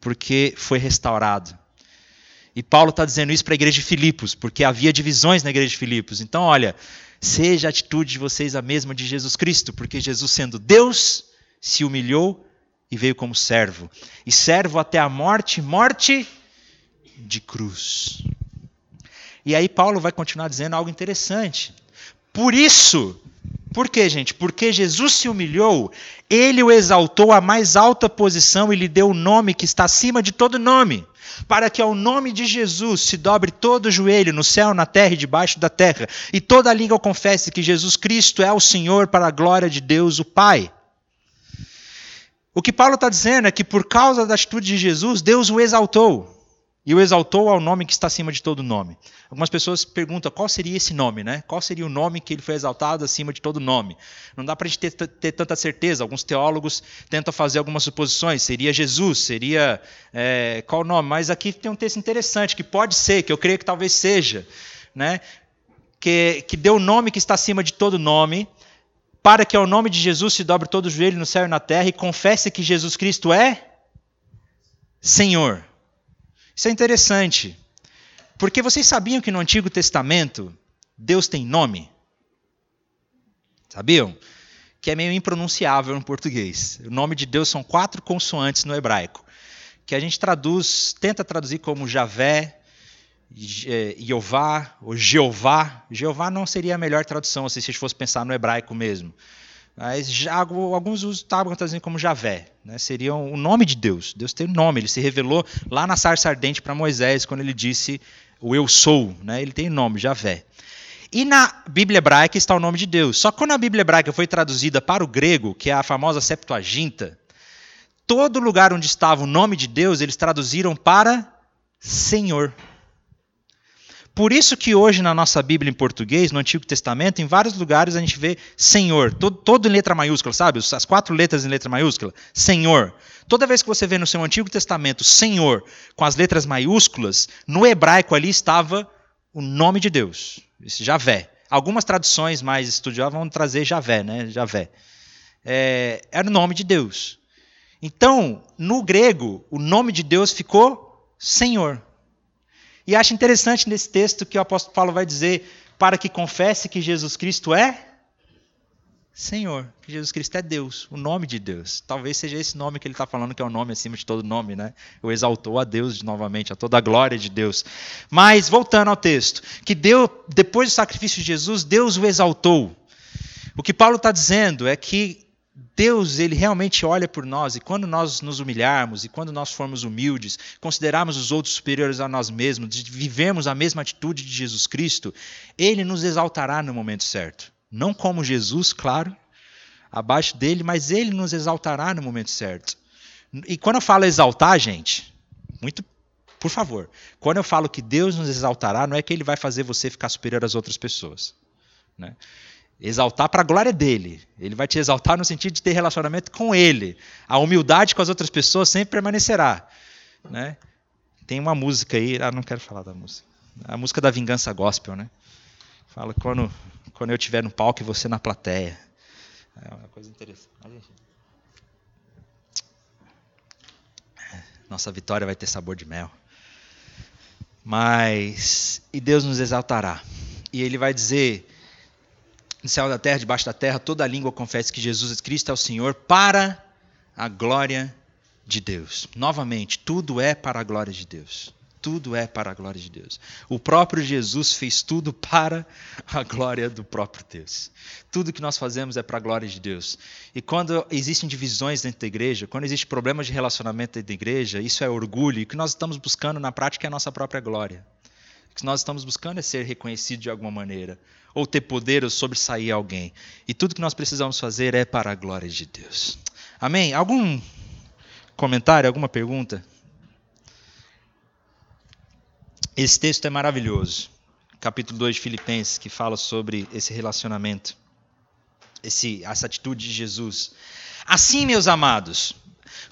Porque foi restaurado. E Paulo está dizendo isso para a igreja de Filipos, porque havia divisões na igreja de Filipos. Então, olha, seja a atitude de vocês a mesma de Jesus Cristo, porque Jesus, sendo Deus, se humilhou e veio como servo. E servo até a morte morte de cruz. E aí Paulo vai continuar dizendo algo interessante. Por isso, por quê, gente? Porque Jesus se humilhou, ele o exaltou à mais alta posição e lhe deu o nome que está acima de todo nome, para que ao nome de Jesus se dobre todo o joelho no céu, na terra e debaixo da terra, e toda a língua confesse que Jesus Cristo é o Senhor para a glória de Deus, o Pai. O que Paulo está dizendo é que por causa da atitude de Jesus, Deus o exaltou e o exaltou ao nome que está acima de todo nome. Algumas pessoas perguntam qual seria esse nome, né? Qual seria o nome que ele foi exaltado acima de todo nome? Não dá para a gente ter, ter, tanta certeza. Alguns teólogos tentam fazer algumas suposições. Seria Jesus? Seria é, qual nome? Mas aqui tem um texto interessante que pode ser, que eu creio que talvez seja, né? Que, que deu o nome que está acima de todo nome, para que ao nome de Jesus se dobre todo o joelho no céu e na terra e confesse que Jesus Cristo é Senhor. Isso é interessante, porque vocês sabiam que no Antigo Testamento Deus tem nome? Sabiam? Que é meio impronunciável no português. O nome de Deus são quatro consoantes no hebraico, que a gente traduz, tenta traduzir como Javé, Jeová ou Jeová. Jeová não seria a melhor tradução se a gente fosse pensar no hebraico mesmo. Mas já, alguns estavam traduzindo como Javé, né? seria o nome de Deus. Deus tem nome, ele se revelou lá na sarça ardente para Moisés, quando ele disse o eu sou, né? ele tem nome, Javé. E na Bíblia hebraica está o nome de Deus. Só que quando a Bíblia hebraica foi traduzida para o grego, que é a famosa Septuaginta, todo lugar onde estava o nome de Deus, eles traduziram para Senhor. Por isso que hoje na nossa Bíblia em português, no Antigo Testamento, em vários lugares a gente vê Senhor, todo, todo em letra maiúscula, sabe? As quatro letras em letra maiúscula, Senhor. Toda vez que você vê no seu Antigo Testamento Senhor com as letras maiúsculas, no hebraico ali estava o nome de Deus, esse Javé. Algumas traduções mais estudiosas vão trazer Javé, né? Javé. É, era o nome de Deus. Então, no grego, o nome de Deus ficou Senhor. E acho interessante nesse texto que o apóstolo Paulo vai dizer: para que confesse que Jesus Cristo é Senhor, que Jesus Cristo é Deus, o nome de Deus. Talvez seja esse nome que ele está falando que é o nome acima de todo nome, né? O exaltou a Deus novamente, a toda a glória de Deus. Mas, voltando ao texto, que Deus, depois do sacrifício de Jesus, Deus o exaltou. O que Paulo está dizendo é que Deus, ele realmente olha por nós e quando nós nos humilharmos e quando nós formos humildes, considerarmos os outros superiores a nós mesmos, vivemos a mesma atitude de Jesus Cristo, ele nos exaltará no momento certo. Não como Jesus, claro, abaixo dele, mas ele nos exaltará no momento certo. E quando eu falo exaltar, gente, muito por favor, quando eu falo que Deus nos exaltará, não é que ele vai fazer você ficar superior às outras pessoas. Né? Exaltar para a glória dele. Ele vai te exaltar no sentido de ter relacionamento com ele. A humildade com as outras pessoas sempre permanecerá. Né? Tem uma música aí, ah, não quero falar da música. A música da vingança gospel, né? Fala quando, quando eu estiver no palco e você na plateia. É uma coisa interessante. Nossa vitória vai ter sabor de mel. Mas, e Deus nos exaltará. E ele vai dizer no céu da terra, debaixo da terra, toda língua confesse que Jesus Cristo é o Senhor para a glória de Deus. Novamente, tudo é para a glória de Deus. Tudo é para a glória de Deus. O próprio Jesus fez tudo para a glória do próprio Deus. Tudo que nós fazemos é para a glória de Deus. E quando existem divisões dentro da igreja, quando existem problemas de relacionamento dentro da igreja, isso é orgulho. E o que nós estamos buscando na prática é a nossa própria glória. O que nós estamos buscando é ser reconhecido de alguma maneira ou ter poder ou sobressair alguém. E tudo que nós precisamos fazer é para a glória de Deus. Amém? Algum comentário, alguma pergunta? Esse texto é maravilhoso. Capítulo 2 de Filipenses, que fala sobre esse relacionamento, esse, essa atitude de Jesus. Assim, meus amados,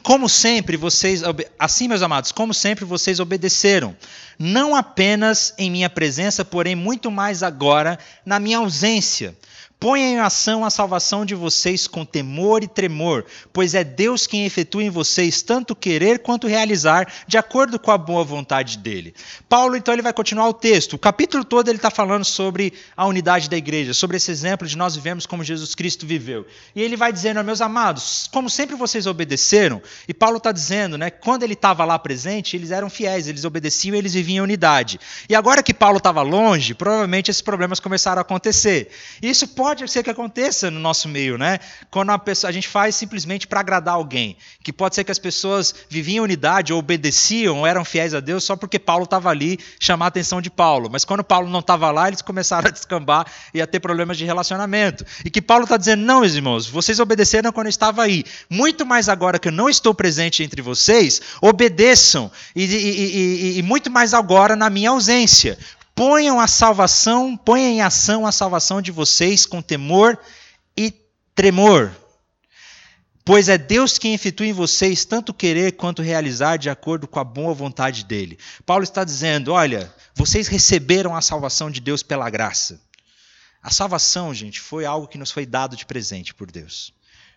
como sempre vocês, assim meus amados, como sempre vocês obedeceram, não apenas em minha presença, porém muito mais agora na minha ausência. Ponha em ação a salvação de vocês com temor e tremor, pois é Deus quem efetua em vocês tanto querer quanto realizar, de acordo com a boa vontade dele. Paulo, então, ele vai continuar o texto. O capítulo todo ele está falando sobre a unidade da igreja, sobre esse exemplo de nós vivemos como Jesus Cristo viveu. E ele vai dizendo, meus amados, como sempre vocês obedeceram, e Paulo está dizendo, né, quando ele estava lá presente, eles eram fiéis, eles obedeciam, eles viviam em unidade. E agora que Paulo estava longe, provavelmente esses problemas começaram a acontecer. Isso pode pode ser que aconteça no nosso meio, né? Quando a, pessoa, a gente faz simplesmente para agradar alguém. Que pode ser que as pessoas viviam em unidade, ou obedeciam, ou eram fiéis a Deus só porque Paulo estava ali, chamar a atenção de Paulo. Mas quando Paulo não estava lá, eles começaram a [LAUGHS] descambar e a ter problemas de relacionamento. E que Paulo está dizendo: não, meus irmãos, vocês obedeceram quando eu estava aí. Muito mais agora que eu não estou presente entre vocês, obedeçam. e, e, e, e muito mais agora na minha ausência. Ponham a salvação, ponham em ação a salvação de vocês com temor e tremor. Pois é Deus quem efetua em vocês tanto querer quanto realizar de acordo com a boa vontade dele. Paulo está dizendo: olha, vocês receberam a salvação de Deus pela graça. A salvação, gente, foi algo que nos foi dado de presente por Deus.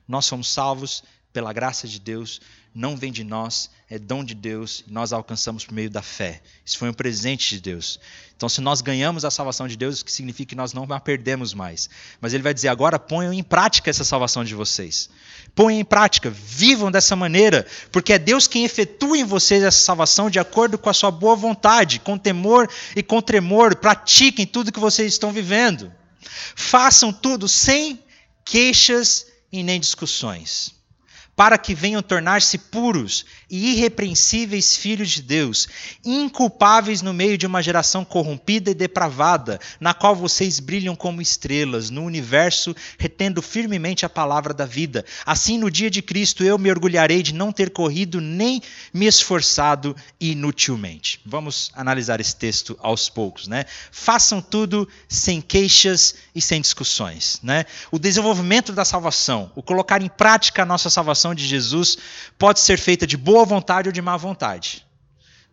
Nós somos salvos pela graça de Deus, não vem de nós, é dom de Deus nós alcançamos por meio da fé. Isso foi um presente de Deus. Então, se nós ganhamos a salvação de Deus, isso significa que nós não a perdemos mais. Mas ele vai dizer: agora ponham em prática essa salvação de vocês. Ponham em prática, vivam dessa maneira, porque é Deus quem efetua em vocês essa salvação de acordo com a sua boa vontade, com temor e com tremor. Pratiquem tudo que vocês estão vivendo. Façam tudo sem queixas e nem discussões para que venham tornar-se puros e irrepreensíveis filhos de Deus, inculpáveis no meio de uma geração corrompida e depravada, na qual vocês brilham como estrelas no universo, retendo firmemente a palavra da vida. Assim, no dia de Cristo, eu me orgulharei de não ter corrido nem me esforçado inutilmente. Vamos analisar esse texto aos poucos, né? Façam tudo sem queixas e sem discussões, né? O desenvolvimento da salvação, o colocar em prática a nossa salvação de Jesus pode ser feita de boa vontade ou de má vontade.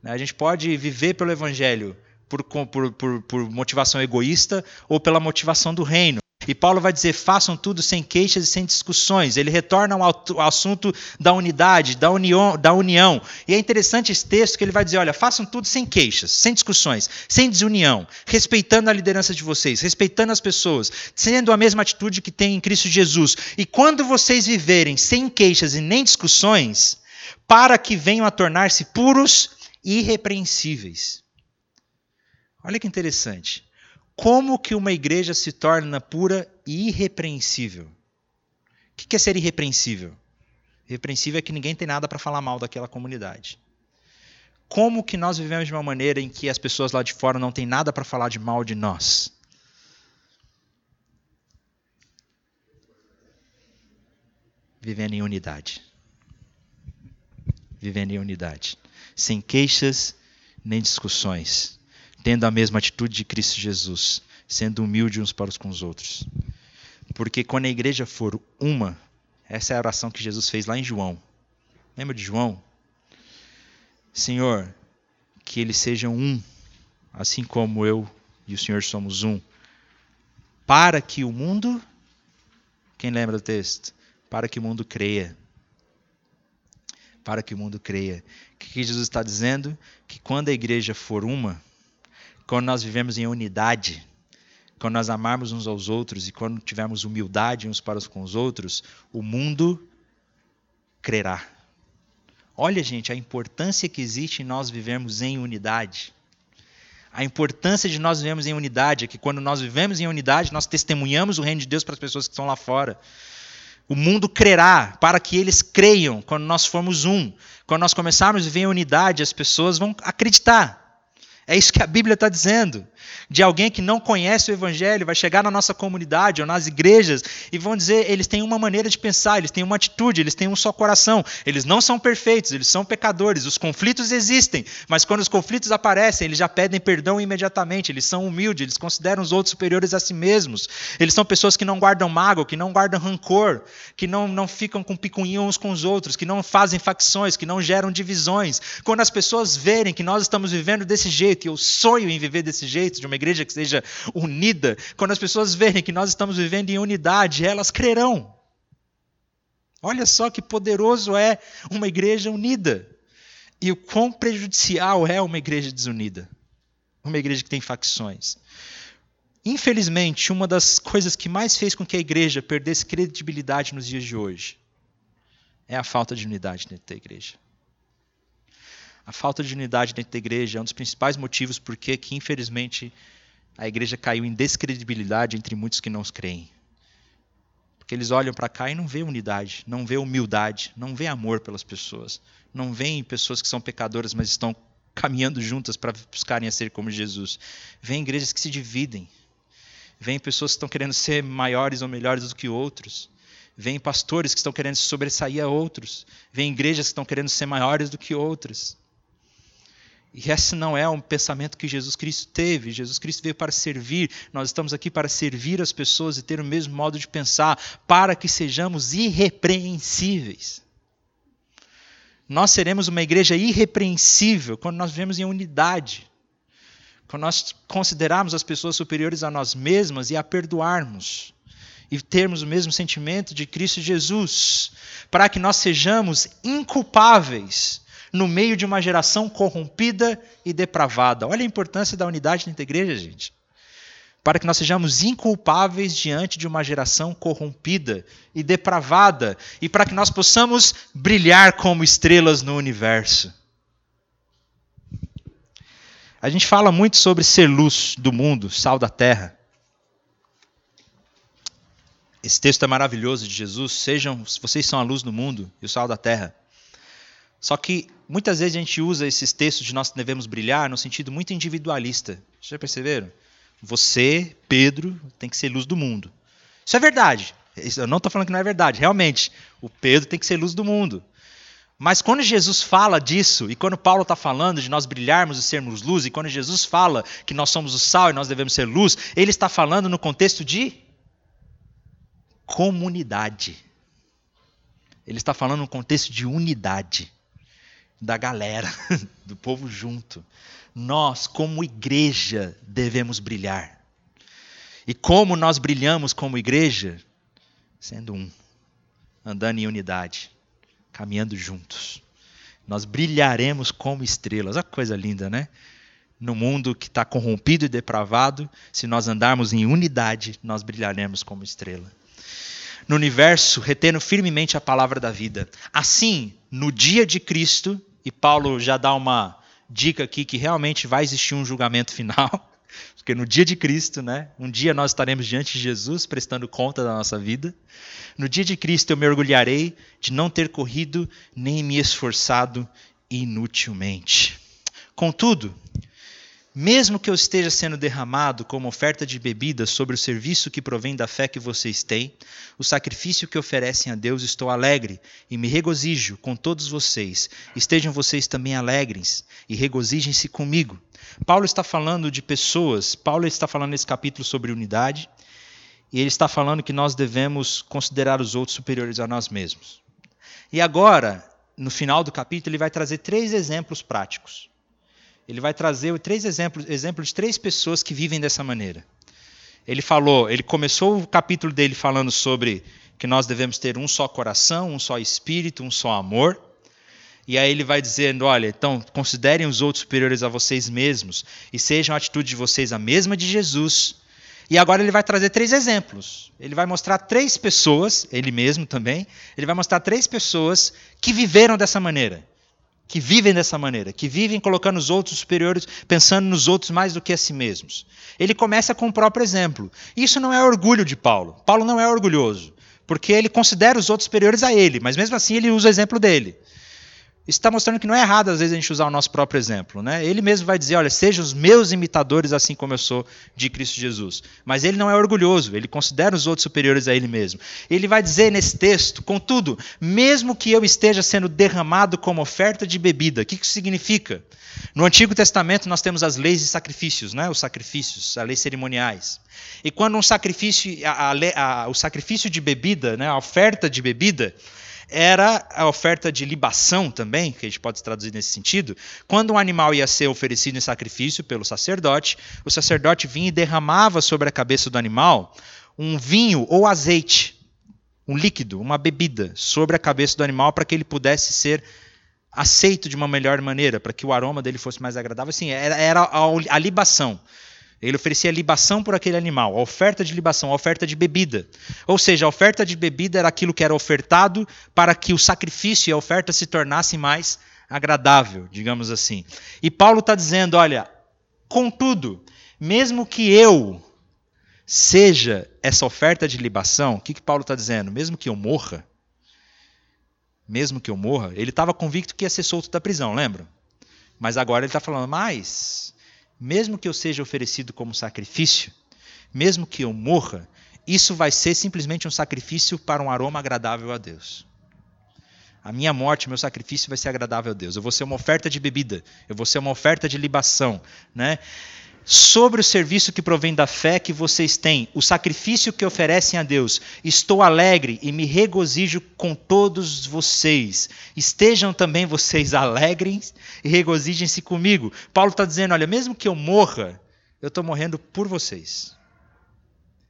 Né? A gente pode viver pelo Evangelho por, por, por, por motivação egoísta ou pela motivação do reino. E Paulo vai dizer: façam tudo sem queixas e sem discussões. Ele retorna ao, assunto da unidade, da união, da união. E é interessante esse texto que ele vai dizer: olha, façam tudo sem queixas, sem discussões, sem desunião, respeitando a liderança de vocês, respeitando as pessoas, sendo a mesma atitude que tem em Cristo Jesus. E quando vocês viverem sem queixas e nem discussões, para que venham a tornar-se puros e irrepreensíveis. Olha que interessante. Como que uma igreja se torna pura e irrepreensível? O que é ser irrepreensível? Irrepreensível é que ninguém tem nada para falar mal daquela comunidade. Como que nós vivemos de uma maneira em que as pessoas lá de fora não têm nada para falar de mal de nós? Vivendo em unidade. Vivendo em unidade. Sem queixas nem discussões tendo a mesma atitude de Cristo Jesus, sendo humilde uns para os com os outros. Porque quando a igreja for uma, essa é a oração que Jesus fez lá em João. Lembra de João? Senhor, que eles sejam um, assim como eu e o Senhor somos um, para que o mundo, quem lembra do texto? Para que o mundo creia. Para que o mundo creia. O que Jesus está dizendo? Que quando a igreja for uma, quando nós vivemos em unidade, quando nós amarmos uns aos outros e quando tivermos humildade uns para os com os outros, o mundo crerá. Olha, gente, a importância que existe em nós vivermos em unidade. A importância de nós vivermos em unidade é que quando nós vivemos em unidade, nós testemunhamos o reino de Deus para as pessoas que estão lá fora. O mundo crerá para que eles creiam quando nós formos um. Quando nós começarmos a viver em unidade, as pessoas vão acreditar. É isso que a Bíblia está dizendo. De alguém que não conhece o Evangelho, vai chegar na nossa comunidade ou nas igrejas e vão dizer: eles têm uma maneira de pensar, eles têm uma atitude, eles têm um só coração. Eles não são perfeitos, eles são pecadores. Os conflitos existem, mas quando os conflitos aparecem, eles já pedem perdão imediatamente. Eles são humildes, eles consideram os outros superiores a si mesmos. Eles são pessoas que não guardam mágoa, que não guardam rancor, que não, não ficam com picuinha uns com os outros, que não fazem facções, que não geram divisões. Quando as pessoas verem que nós estamos vivendo desse jeito, e eu sonho em viver desse jeito, de uma igreja que seja unida, quando as pessoas verem que nós estamos vivendo em unidade, elas crerão. Olha só que poderoso é uma igreja unida. E o quão prejudicial é uma igreja desunida. Uma igreja que tem facções. Infelizmente, uma das coisas que mais fez com que a igreja perdesse credibilidade nos dias de hoje é a falta de unidade dentro da igreja. A falta de unidade dentro da igreja é um dos principais motivos por que, infelizmente, a igreja caiu em descredibilidade entre muitos que não os creem. Porque eles olham para cá e não vê unidade, não vê humildade, não vê amor pelas pessoas, não veem pessoas que são pecadoras, mas estão caminhando juntas para buscarem a ser como Jesus. Vêm igrejas que se dividem. Vêm pessoas que estão querendo ser maiores ou melhores do que outros. Vêm pastores que estão querendo se sobressair a outros. Vêm igrejas que estão querendo ser maiores do que outras. E esse não é um pensamento que Jesus Cristo teve. Jesus Cristo veio para servir. Nós estamos aqui para servir as pessoas e ter o mesmo modo de pensar, para que sejamos irrepreensíveis. Nós seremos uma igreja irrepreensível quando nós vivemos em unidade. Quando nós considerarmos as pessoas superiores a nós mesmas e a perdoarmos. E termos o mesmo sentimento de Cristo Jesus. Para que nós sejamos inculpáveis no meio de uma geração corrompida e depravada. Olha a importância da unidade dentro da igreja, gente. Para que nós sejamos inculpáveis diante de uma geração corrompida e depravada, e para que nós possamos brilhar como estrelas no universo. A gente fala muito sobre ser luz do mundo, sal da terra. Esse texto é maravilhoso de Jesus. Sejam, vocês são a luz do mundo e o sal da terra. Só que muitas vezes a gente usa esses textos de nós devemos brilhar no sentido muito individualista. Vocês já perceberam? Você, Pedro, tem que ser luz do mundo. Isso é verdade. Eu não estou falando que não é verdade. Realmente, o Pedro tem que ser luz do mundo. Mas quando Jesus fala disso, e quando Paulo está falando de nós brilharmos e sermos luz, e quando Jesus fala que nós somos o sal e nós devemos ser luz, ele está falando no contexto de comunidade. Ele está falando no contexto de unidade da galera, [LAUGHS] do povo junto. Nós, como igreja, devemos brilhar. E como nós brilhamos como igreja? Sendo um, andando em unidade, caminhando juntos. Nós brilharemos como estrelas. Olha que coisa linda, né? No mundo que está corrompido e depravado, se nós andarmos em unidade, nós brilharemos como estrela. No universo, retendo firmemente a palavra da vida. Assim, no dia de Cristo, e Paulo já dá uma dica aqui que realmente vai existir um julgamento final. [LAUGHS] Porque no dia de Cristo, né, um dia nós estaremos diante de Jesus prestando conta da nossa vida. No dia de Cristo eu me orgulharei de não ter corrido nem me esforçado inutilmente. Contudo, mesmo que eu esteja sendo derramado como oferta de bebida sobre o serviço que provém da fé que vocês têm, o sacrifício que oferecem a Deus, estou alegre e me regozijo com todos vocês. Estejam vocês também alegres e regozijem-se comigo. Paulo está falando de pessoas, Paulo está falando nesse capítulo sobre unidade, e ele está falando que nós devemos considerar os outros superiores a nós mesmos. E agora, no final do capítulo, ele vai trazer três exemplos práticos ele vai trazer três exemplos, exemplos de três pessoas que vivem dessa maneira. Ele falou, ele começou o capítulo dele falando sobre que nós devemos ter um só coração, um só espírito, um só amor. E aí ele vai dizendo: olha, então considerem os outros superiores a vocês mesmos e sejam a atitude de vocês a mesma de Jesus. E agora ele vai trazer três exemplos. Ele vai mostrar três pessoas, ele mesmo também, ele vai mostrar três pessoas que viveram dessa maneira que vivem dessa maneira, que vivem colocando os outros superiores, pensando nos outros mais do que a si mesmos. Ele começa com o próprio exemplo. Isso não é orgulho de Paulo. Paulo não é orgulhoso, porque ele considera os outros superiores a ele, mas mesmo assim ele usa o exemplo dele. Está mostrando que não é errado, às vezes, a gente usar o nosso próprio exemplo. Né? Ele mesmo vai dizer: olha, sejam os meus imitadores, assim como eu sou de Cristo Jesus. Mas ele não é orgulhoso, ele considera os outros superiores a ele mesmo. Ele vai dizer nesse texto: contudo, mesmo que eu esteja sendo derramado como oferta de bebida, o que isso significa? No Antigo Testamento nós temos as leis de sacrifícios, né? os sacrifícios, as leis cerimoniais. E quando um sacrifício, a, a, a, o sacrifício de bebida, né? a oferta de bebida, era a oferta de libação também, que a gente pode traduzir nesse sentido. Quando um animal ia ser oferecido em sacrifício pelo sacerdote, o sacerdote vinha e derramava sobre a cabeça do animal um vinho ou azeite, um líquido, uma bebida, sobre a cabeça do animal para que ele pudesse ser aceito de uma melhor maneira, para que o aroma dele fosse mais agradável. Assim, era, a libação. Ele oferecia libação por aquele animal, a oferta de libação, a oferta de bebida. Ou seja, a oferta de bebida era aquilo que era ofertado para que o sacrifício e a oferta se tornassem mais agradável, digamos assim. E Paulo está dizendo: olha, contudo, mesmo que eu seja essa oferta de libação, o que, que Paulo está dizendo? Mesmo que eu morra, mesmo que eu morra, ele estava convicto que ia ser solto da prisão, lembra? Mas agora ele está falando, mas mesmo que eu seja oferecido como sacrifício, mesmo que eu morra, isso vai ser simplesmente um sacrifício para um aroma agradável a Deus. A minha morte, meu sacrifício vai ser agradável a Deus. Eu vou ser uma oferta de bebida, eu vou ser uma oferta de libação, né? Sobre o serviço que provém da fé que vocês têm, o sacrifício que oferecem a Deus. Estou alegre e me regozijo com todos vocês. Estejam também vocês alegres e regozijem-se comigo. Paulo está dizendo: olha, mesmo que eu morra, eu estou morrendo por vocês.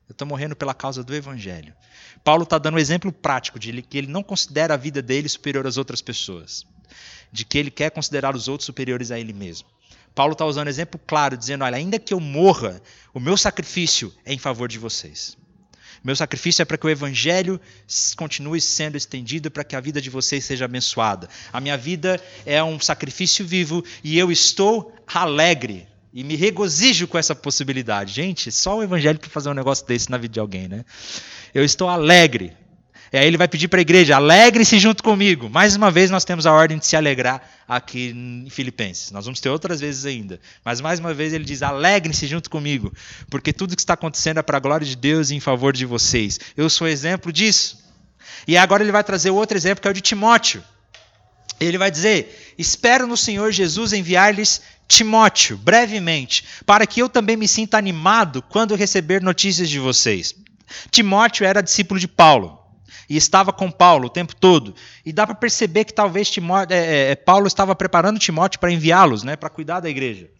Eu estou morrendo pela causa do Evangelho. Paulo está dando um exemplo prático de que ele não considera a vida dele superior às outras pessoas, de que ele quer considerar os outros superiores a ele mesmo. Paulo está usando um exemplo claro, dizendo: olha, ainda que eu morra, o meu sacrifício é em favor de vocês. Meu sacrifício é para que o evangelho continue sendo estendido, para que a vida de vocês seja abençoada. A minha vida é um sacrifício vivo e eu estou alegre e me regozijo com essa possibilidade. Gente, só o evangelho para fazer um negócio desse na vida de alguém, né? Eu estou alegre e aí ele vai pedir para a igreja: alegre-se junto comigo. Mais uma vez nós temos a ordem de se alegrar aqui em Filipenses. Nós vamos ter outras vezes ainda. Mas mais uma vez ele diz: alegre-se junto comigo, porque tudo que está acontecendo é para a glória de Deus e em favor de vocês. Eu sou exemplo disso. E agora ele vai trazer outro exemplo que é o de Timóteo. Ele vai dizer: Espero no Senhor Jesus enviar-lhes Timóteo, brevemente, para que eu também me sinta animado quando receber notícias de vocês. Timóteo era discípulo de Paulo e estava com Paulo o tempo todo. E dá para perceber que talvez Timóteo, é, é, Paulo estava preparando Timóteo para enviá-los, né, para cuidar da igreja.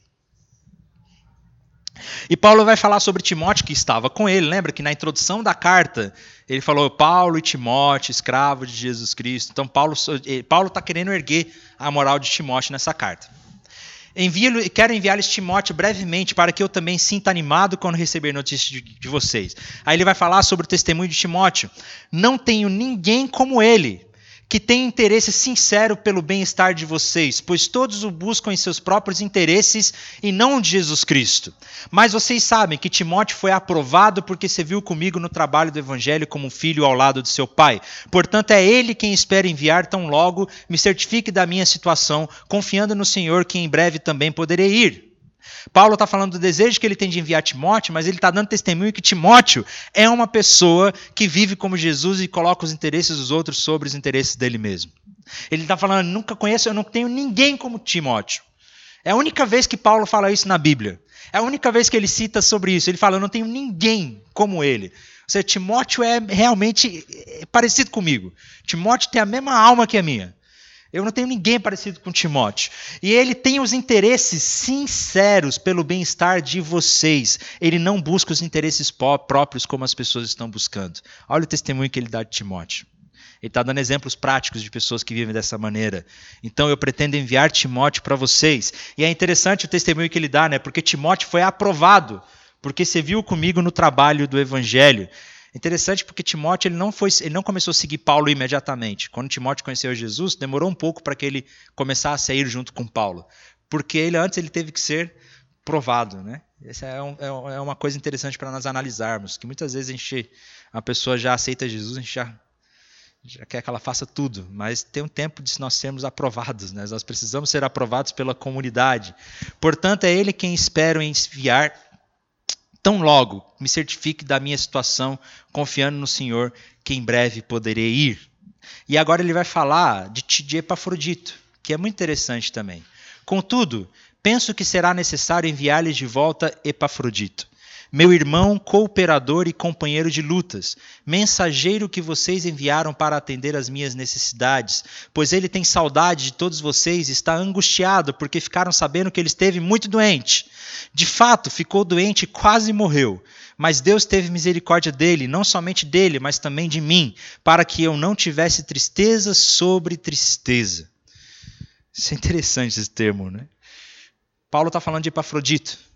E Paulo vai falar sobre Timóteo que estava com ele. Lembra que na introdução da carta ele falou Paulo e Timóteo, escravo de Jesus Cristo. Então Paulo eh, está querendo erguer a moral de Timóteo nessa carta. Quero enviar-lhes Timóteo brevemente para que eu também sinta animado quando receber notícias de, de vocês. Aí ele vai falar sobre o testemunho de Timóteo. Não tenho ninguém como ele que tem interesse sincero pelo bem-estar de vocês, pois todos o buscam em seus próprios interesses e não de Jesus Cristo. Mas vocês sabem que Timóteo foi aprovado porque serviu comigo no trabalho do Evangelho como filho ao lado de seu pai. Portanto, é ele quem espera enviar tão logo me certifique da minha situação, confiando no Senhor que em breve também poderei ir. Paulo está falando do desejo que ele tem de enviar Timóteo, mas ele está dando testemunho que Timóteo é uma pessoa que vive como Jesus e coloca os interesses dos outros sobre os interesses dele mesmo. Ele está falando, nunca conheço, eu não tenho ninguém como Timóteo. É a única vez que Paulo fala isso na Bíblia. É a única vez que ele cita sobre isso. Ele fala, eu não tenho ninguém como ele. Ou seja, Timóteo é realmente é parecido comigo. Timóteo tem a mesma alma que a minha. Eu não tenho ninguém parecido com Timóteo. E ele tem os interesses sinceros pelo bem-estar de vocês. Ele não busca os interesses próprios como as pessoas estão buscando. Olha o testemunho que ele dá de Timóteo. Ele está dando exemplos práticos de pessoas que vivem dessa maneira. Então eu pretendo enviar Timóteo para vocês. E é interessante o testemunho que ele dá, né? Porque Timóteo foi aprovado, porque você viu comigo no trabalho do evangelho. Interessante porque Timóteo ele não, foi, ele não começou a seguir Paulo imediatamente. Quando Timóteo conheceu Jesus, demorou um pouco para que ele começasse a ir junto com Paulo. Porque ele antes ele teve que ser provado. Né? Essa é, um, é, é uma coisa interessante para nós analisarmos. Que muitas vezes a, gente, a pessoa já aceita Jesus, a gente já, já quer que ela faça tudo. Mas tem um tempo de nós sermos aprovados. Né? Nós precisamos ser aprovados pela comunidade. Portanto, é ele quem espero enviar Tão logo me certifique da minha situação, confiando no Senhor, que em breve poderei ir. E agora ele vai falar de, de Epafrodito, que é muito interessante também. Contudo, penso que será necessário enviar-lhes de volta Epafrodito meu irmão, cooperador e companheiro de lutas, mensageiro que vocês enviaram para atender às minhas necessidades, pois ele tem saudade de todos vocês e está angustiado porque ficaram sabendo que ele esteve muito doente. De fato, ficou doente e quase morreu. Mas Deus teve misericórdia dele, não somente dele, mas também de mim, para que eu não tivesse tristeza sobre tristeza. Isso é interessante esse termo, né? Paulo está falando de Epafrodito.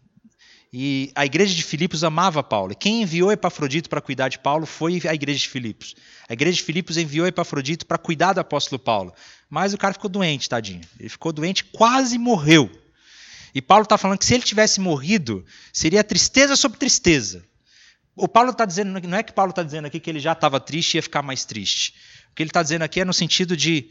E a igreja de Filipos amava Paulo. E quem enviou Epafrodito para cuidar de Paulo foi a igreja de Filipos. A igreja de Filipos enviou Epafrodito para cuidar do apóstolo Paulo. Mas o cara ficou doente, tadinho. Ele ficou doente, quase morreu. E Paulo está falando que se ele tivesse morrido, seria tristeza sobre tristeza. O Paulo está dizendo, não é que Paulo está dizendo aqui que ele já estava triste e ia ficar mais triste. O que ele está dizendo aqui é no sentido de,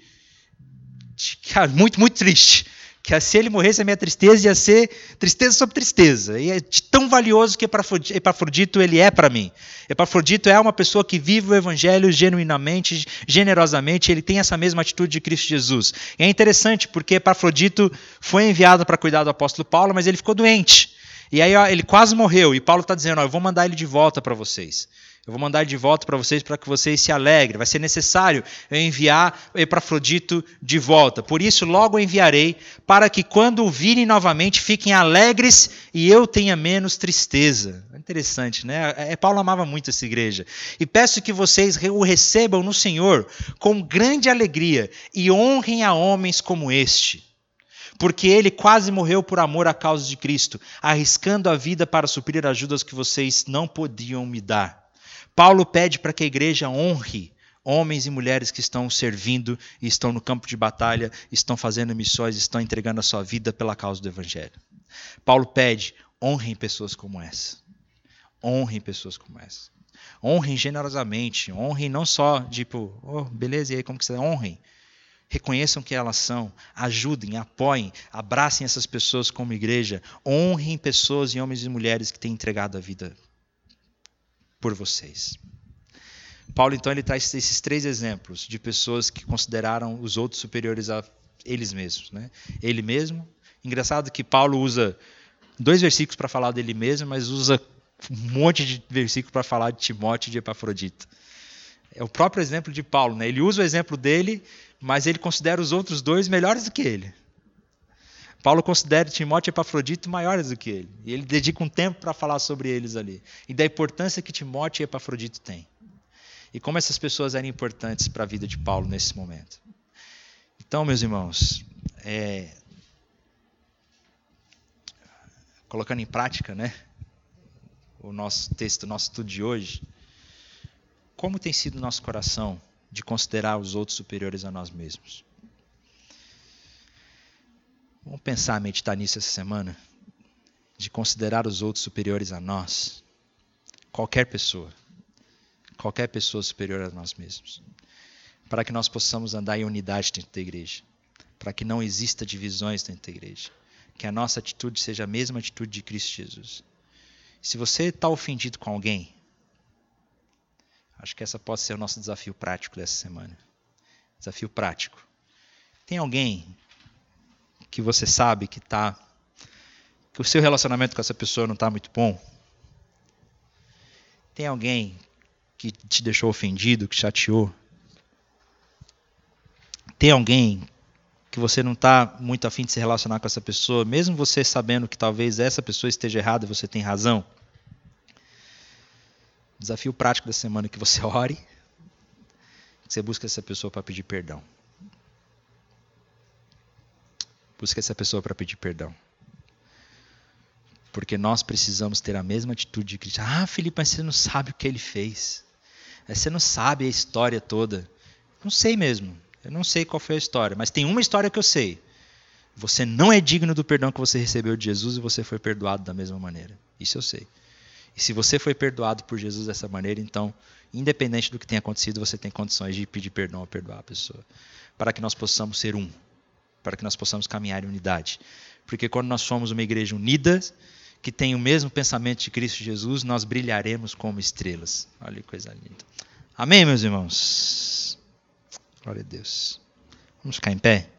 de muito, muito triste que se ele morresse, a minha tristeza ia ser tristeza sobre tristeza. E é tão valioso que Epafrodito ele é para mim. Epafrodito é uma pessoa que vive o evangelho genuinamente, generosamente, ele tem essa mesma atitude de Cristo Jesus. E é interessante porque Epafrodito foi enviado para cuidar do apóstolo Paulo, mas ele ficou doente. E aí ó, ele quase morreu, e Paulo está dizendo: ó, eu vou mandar ele de volta para vocês. Eu vou mandar de volta para vocês para que vocês se alegrem. Vai ser necessário eu enviar Epafrodito de volta. Por isso, logo enviarei, para que quando o virem novamente fiquem alegres e eu tenha menos tristeza. Interessante, né? É, é, Paulo amava muito essa igreja. E peço que vocês o recebam no Senhor com grande alegria e honrem a homens como este porque ele quase morreu por amor à causa de Cristo, arriscando a vida para suprir ajudas que vocês não podiam me dar. Paulo pede para que a igreja honre homens e mulheres que estão servindo estão no campo de batalha, estão fazendo missões, estão entregando a sua vida pela causa do evangelho. Paulo pede: honrem pessoas como essa. Honrem pessoas como essa. Honrem generosamente, honrem não só tipo, oh, beleza, e aí como que você honrem? Reconheçam que elas são, ajudem, apoiem, abracem essas pessoas como igreja, honrem pessoas e homens e mulheres que têm entregado a vida por vocês. Paulo, então, ele traz esses três exemplos de pessoas que consideraram os outros superiores a eles mesmos. Né? Ele mesmo. Engraçado que Paulo usa dois versículos para falar dele mesmo, mas usa um monte de versículos para falar de Timóteo e de Epafrodito. É o próprio exemplo de Paulo. Né? Ele usa o exemplo dele, mas ele considera os outros dois melhores do que ele. Paulo considera Timóteo e Epafrodito maiores do que ele. E ele dedica um tempo para falar sobre eles ali. E da importância que Timóteo e Epafrodito têm. E como essas pessoas eram importantes para a vida de Paulo nesse momento. Então, meus irmãos, é... colocando em prática né, o nosso texto, o nosso estudo de hoje, como tem sido o nosso coração de considerar os outros superiores a nós mesmos? Vamos pensar, meditar nisso essa semana? De considerar os outros superiores a nós. Qualquer pessoa. Qualquer pessoa superior a nós mesmos. Para que nós possamos andar em unidade dentro da igreja. Para que não exista divisões dentro da igreja. Que a nossa atitude seja a mesma atitude de Cristo Jesus. Se você está ofendido com alguém, acho que essa pode ser o nosso desafio prático dessa semana. Desafio prático. Tem alguém que você sabe que tá que o seu relacionamento com essa pessoa não está muito bom? Tem alguém que te deixou ofendido, que chateou? Tem alguém que você não está muito afim de se relacionar com essa pessoa, mesmo você sabendo que talvez essa pessoa esteja errada e você tem razão? Desafio prático da semana é que você [LAUGHS] ore, que você busque essa pessoa para pedir perdão. Busque essa pessoa para pedir perdão. Porque nós precisamos ter a mesma atitude de Cristo. Ah, Felipe, mas você não sabe o que ele fez. É, você não sabe a história toda. Não sei mesmo. Eu não sei qual foi a história. Mas tem uma história que eu sei. Você não é digno do perdão que você recebeu de Jesus e você foi perdoado da mesma maneira. Isso eu sei. E se você foi perdoado por Jesus dessa maneira, então, independente do que tenha acontecido, você tem condições de pedir perdão ou perdoar a pessoa. Para que nós possamos ser um para que nós possamos caminhar em unidade. Porque quando nós somos uma igreja unida, que tem o mesmo pensamento de Cristo Jesus, nós brilharemos como estrelas. Olha que coisa linda. Amém, meus irmãos? Glória a Deus. Vamos ficar em pé?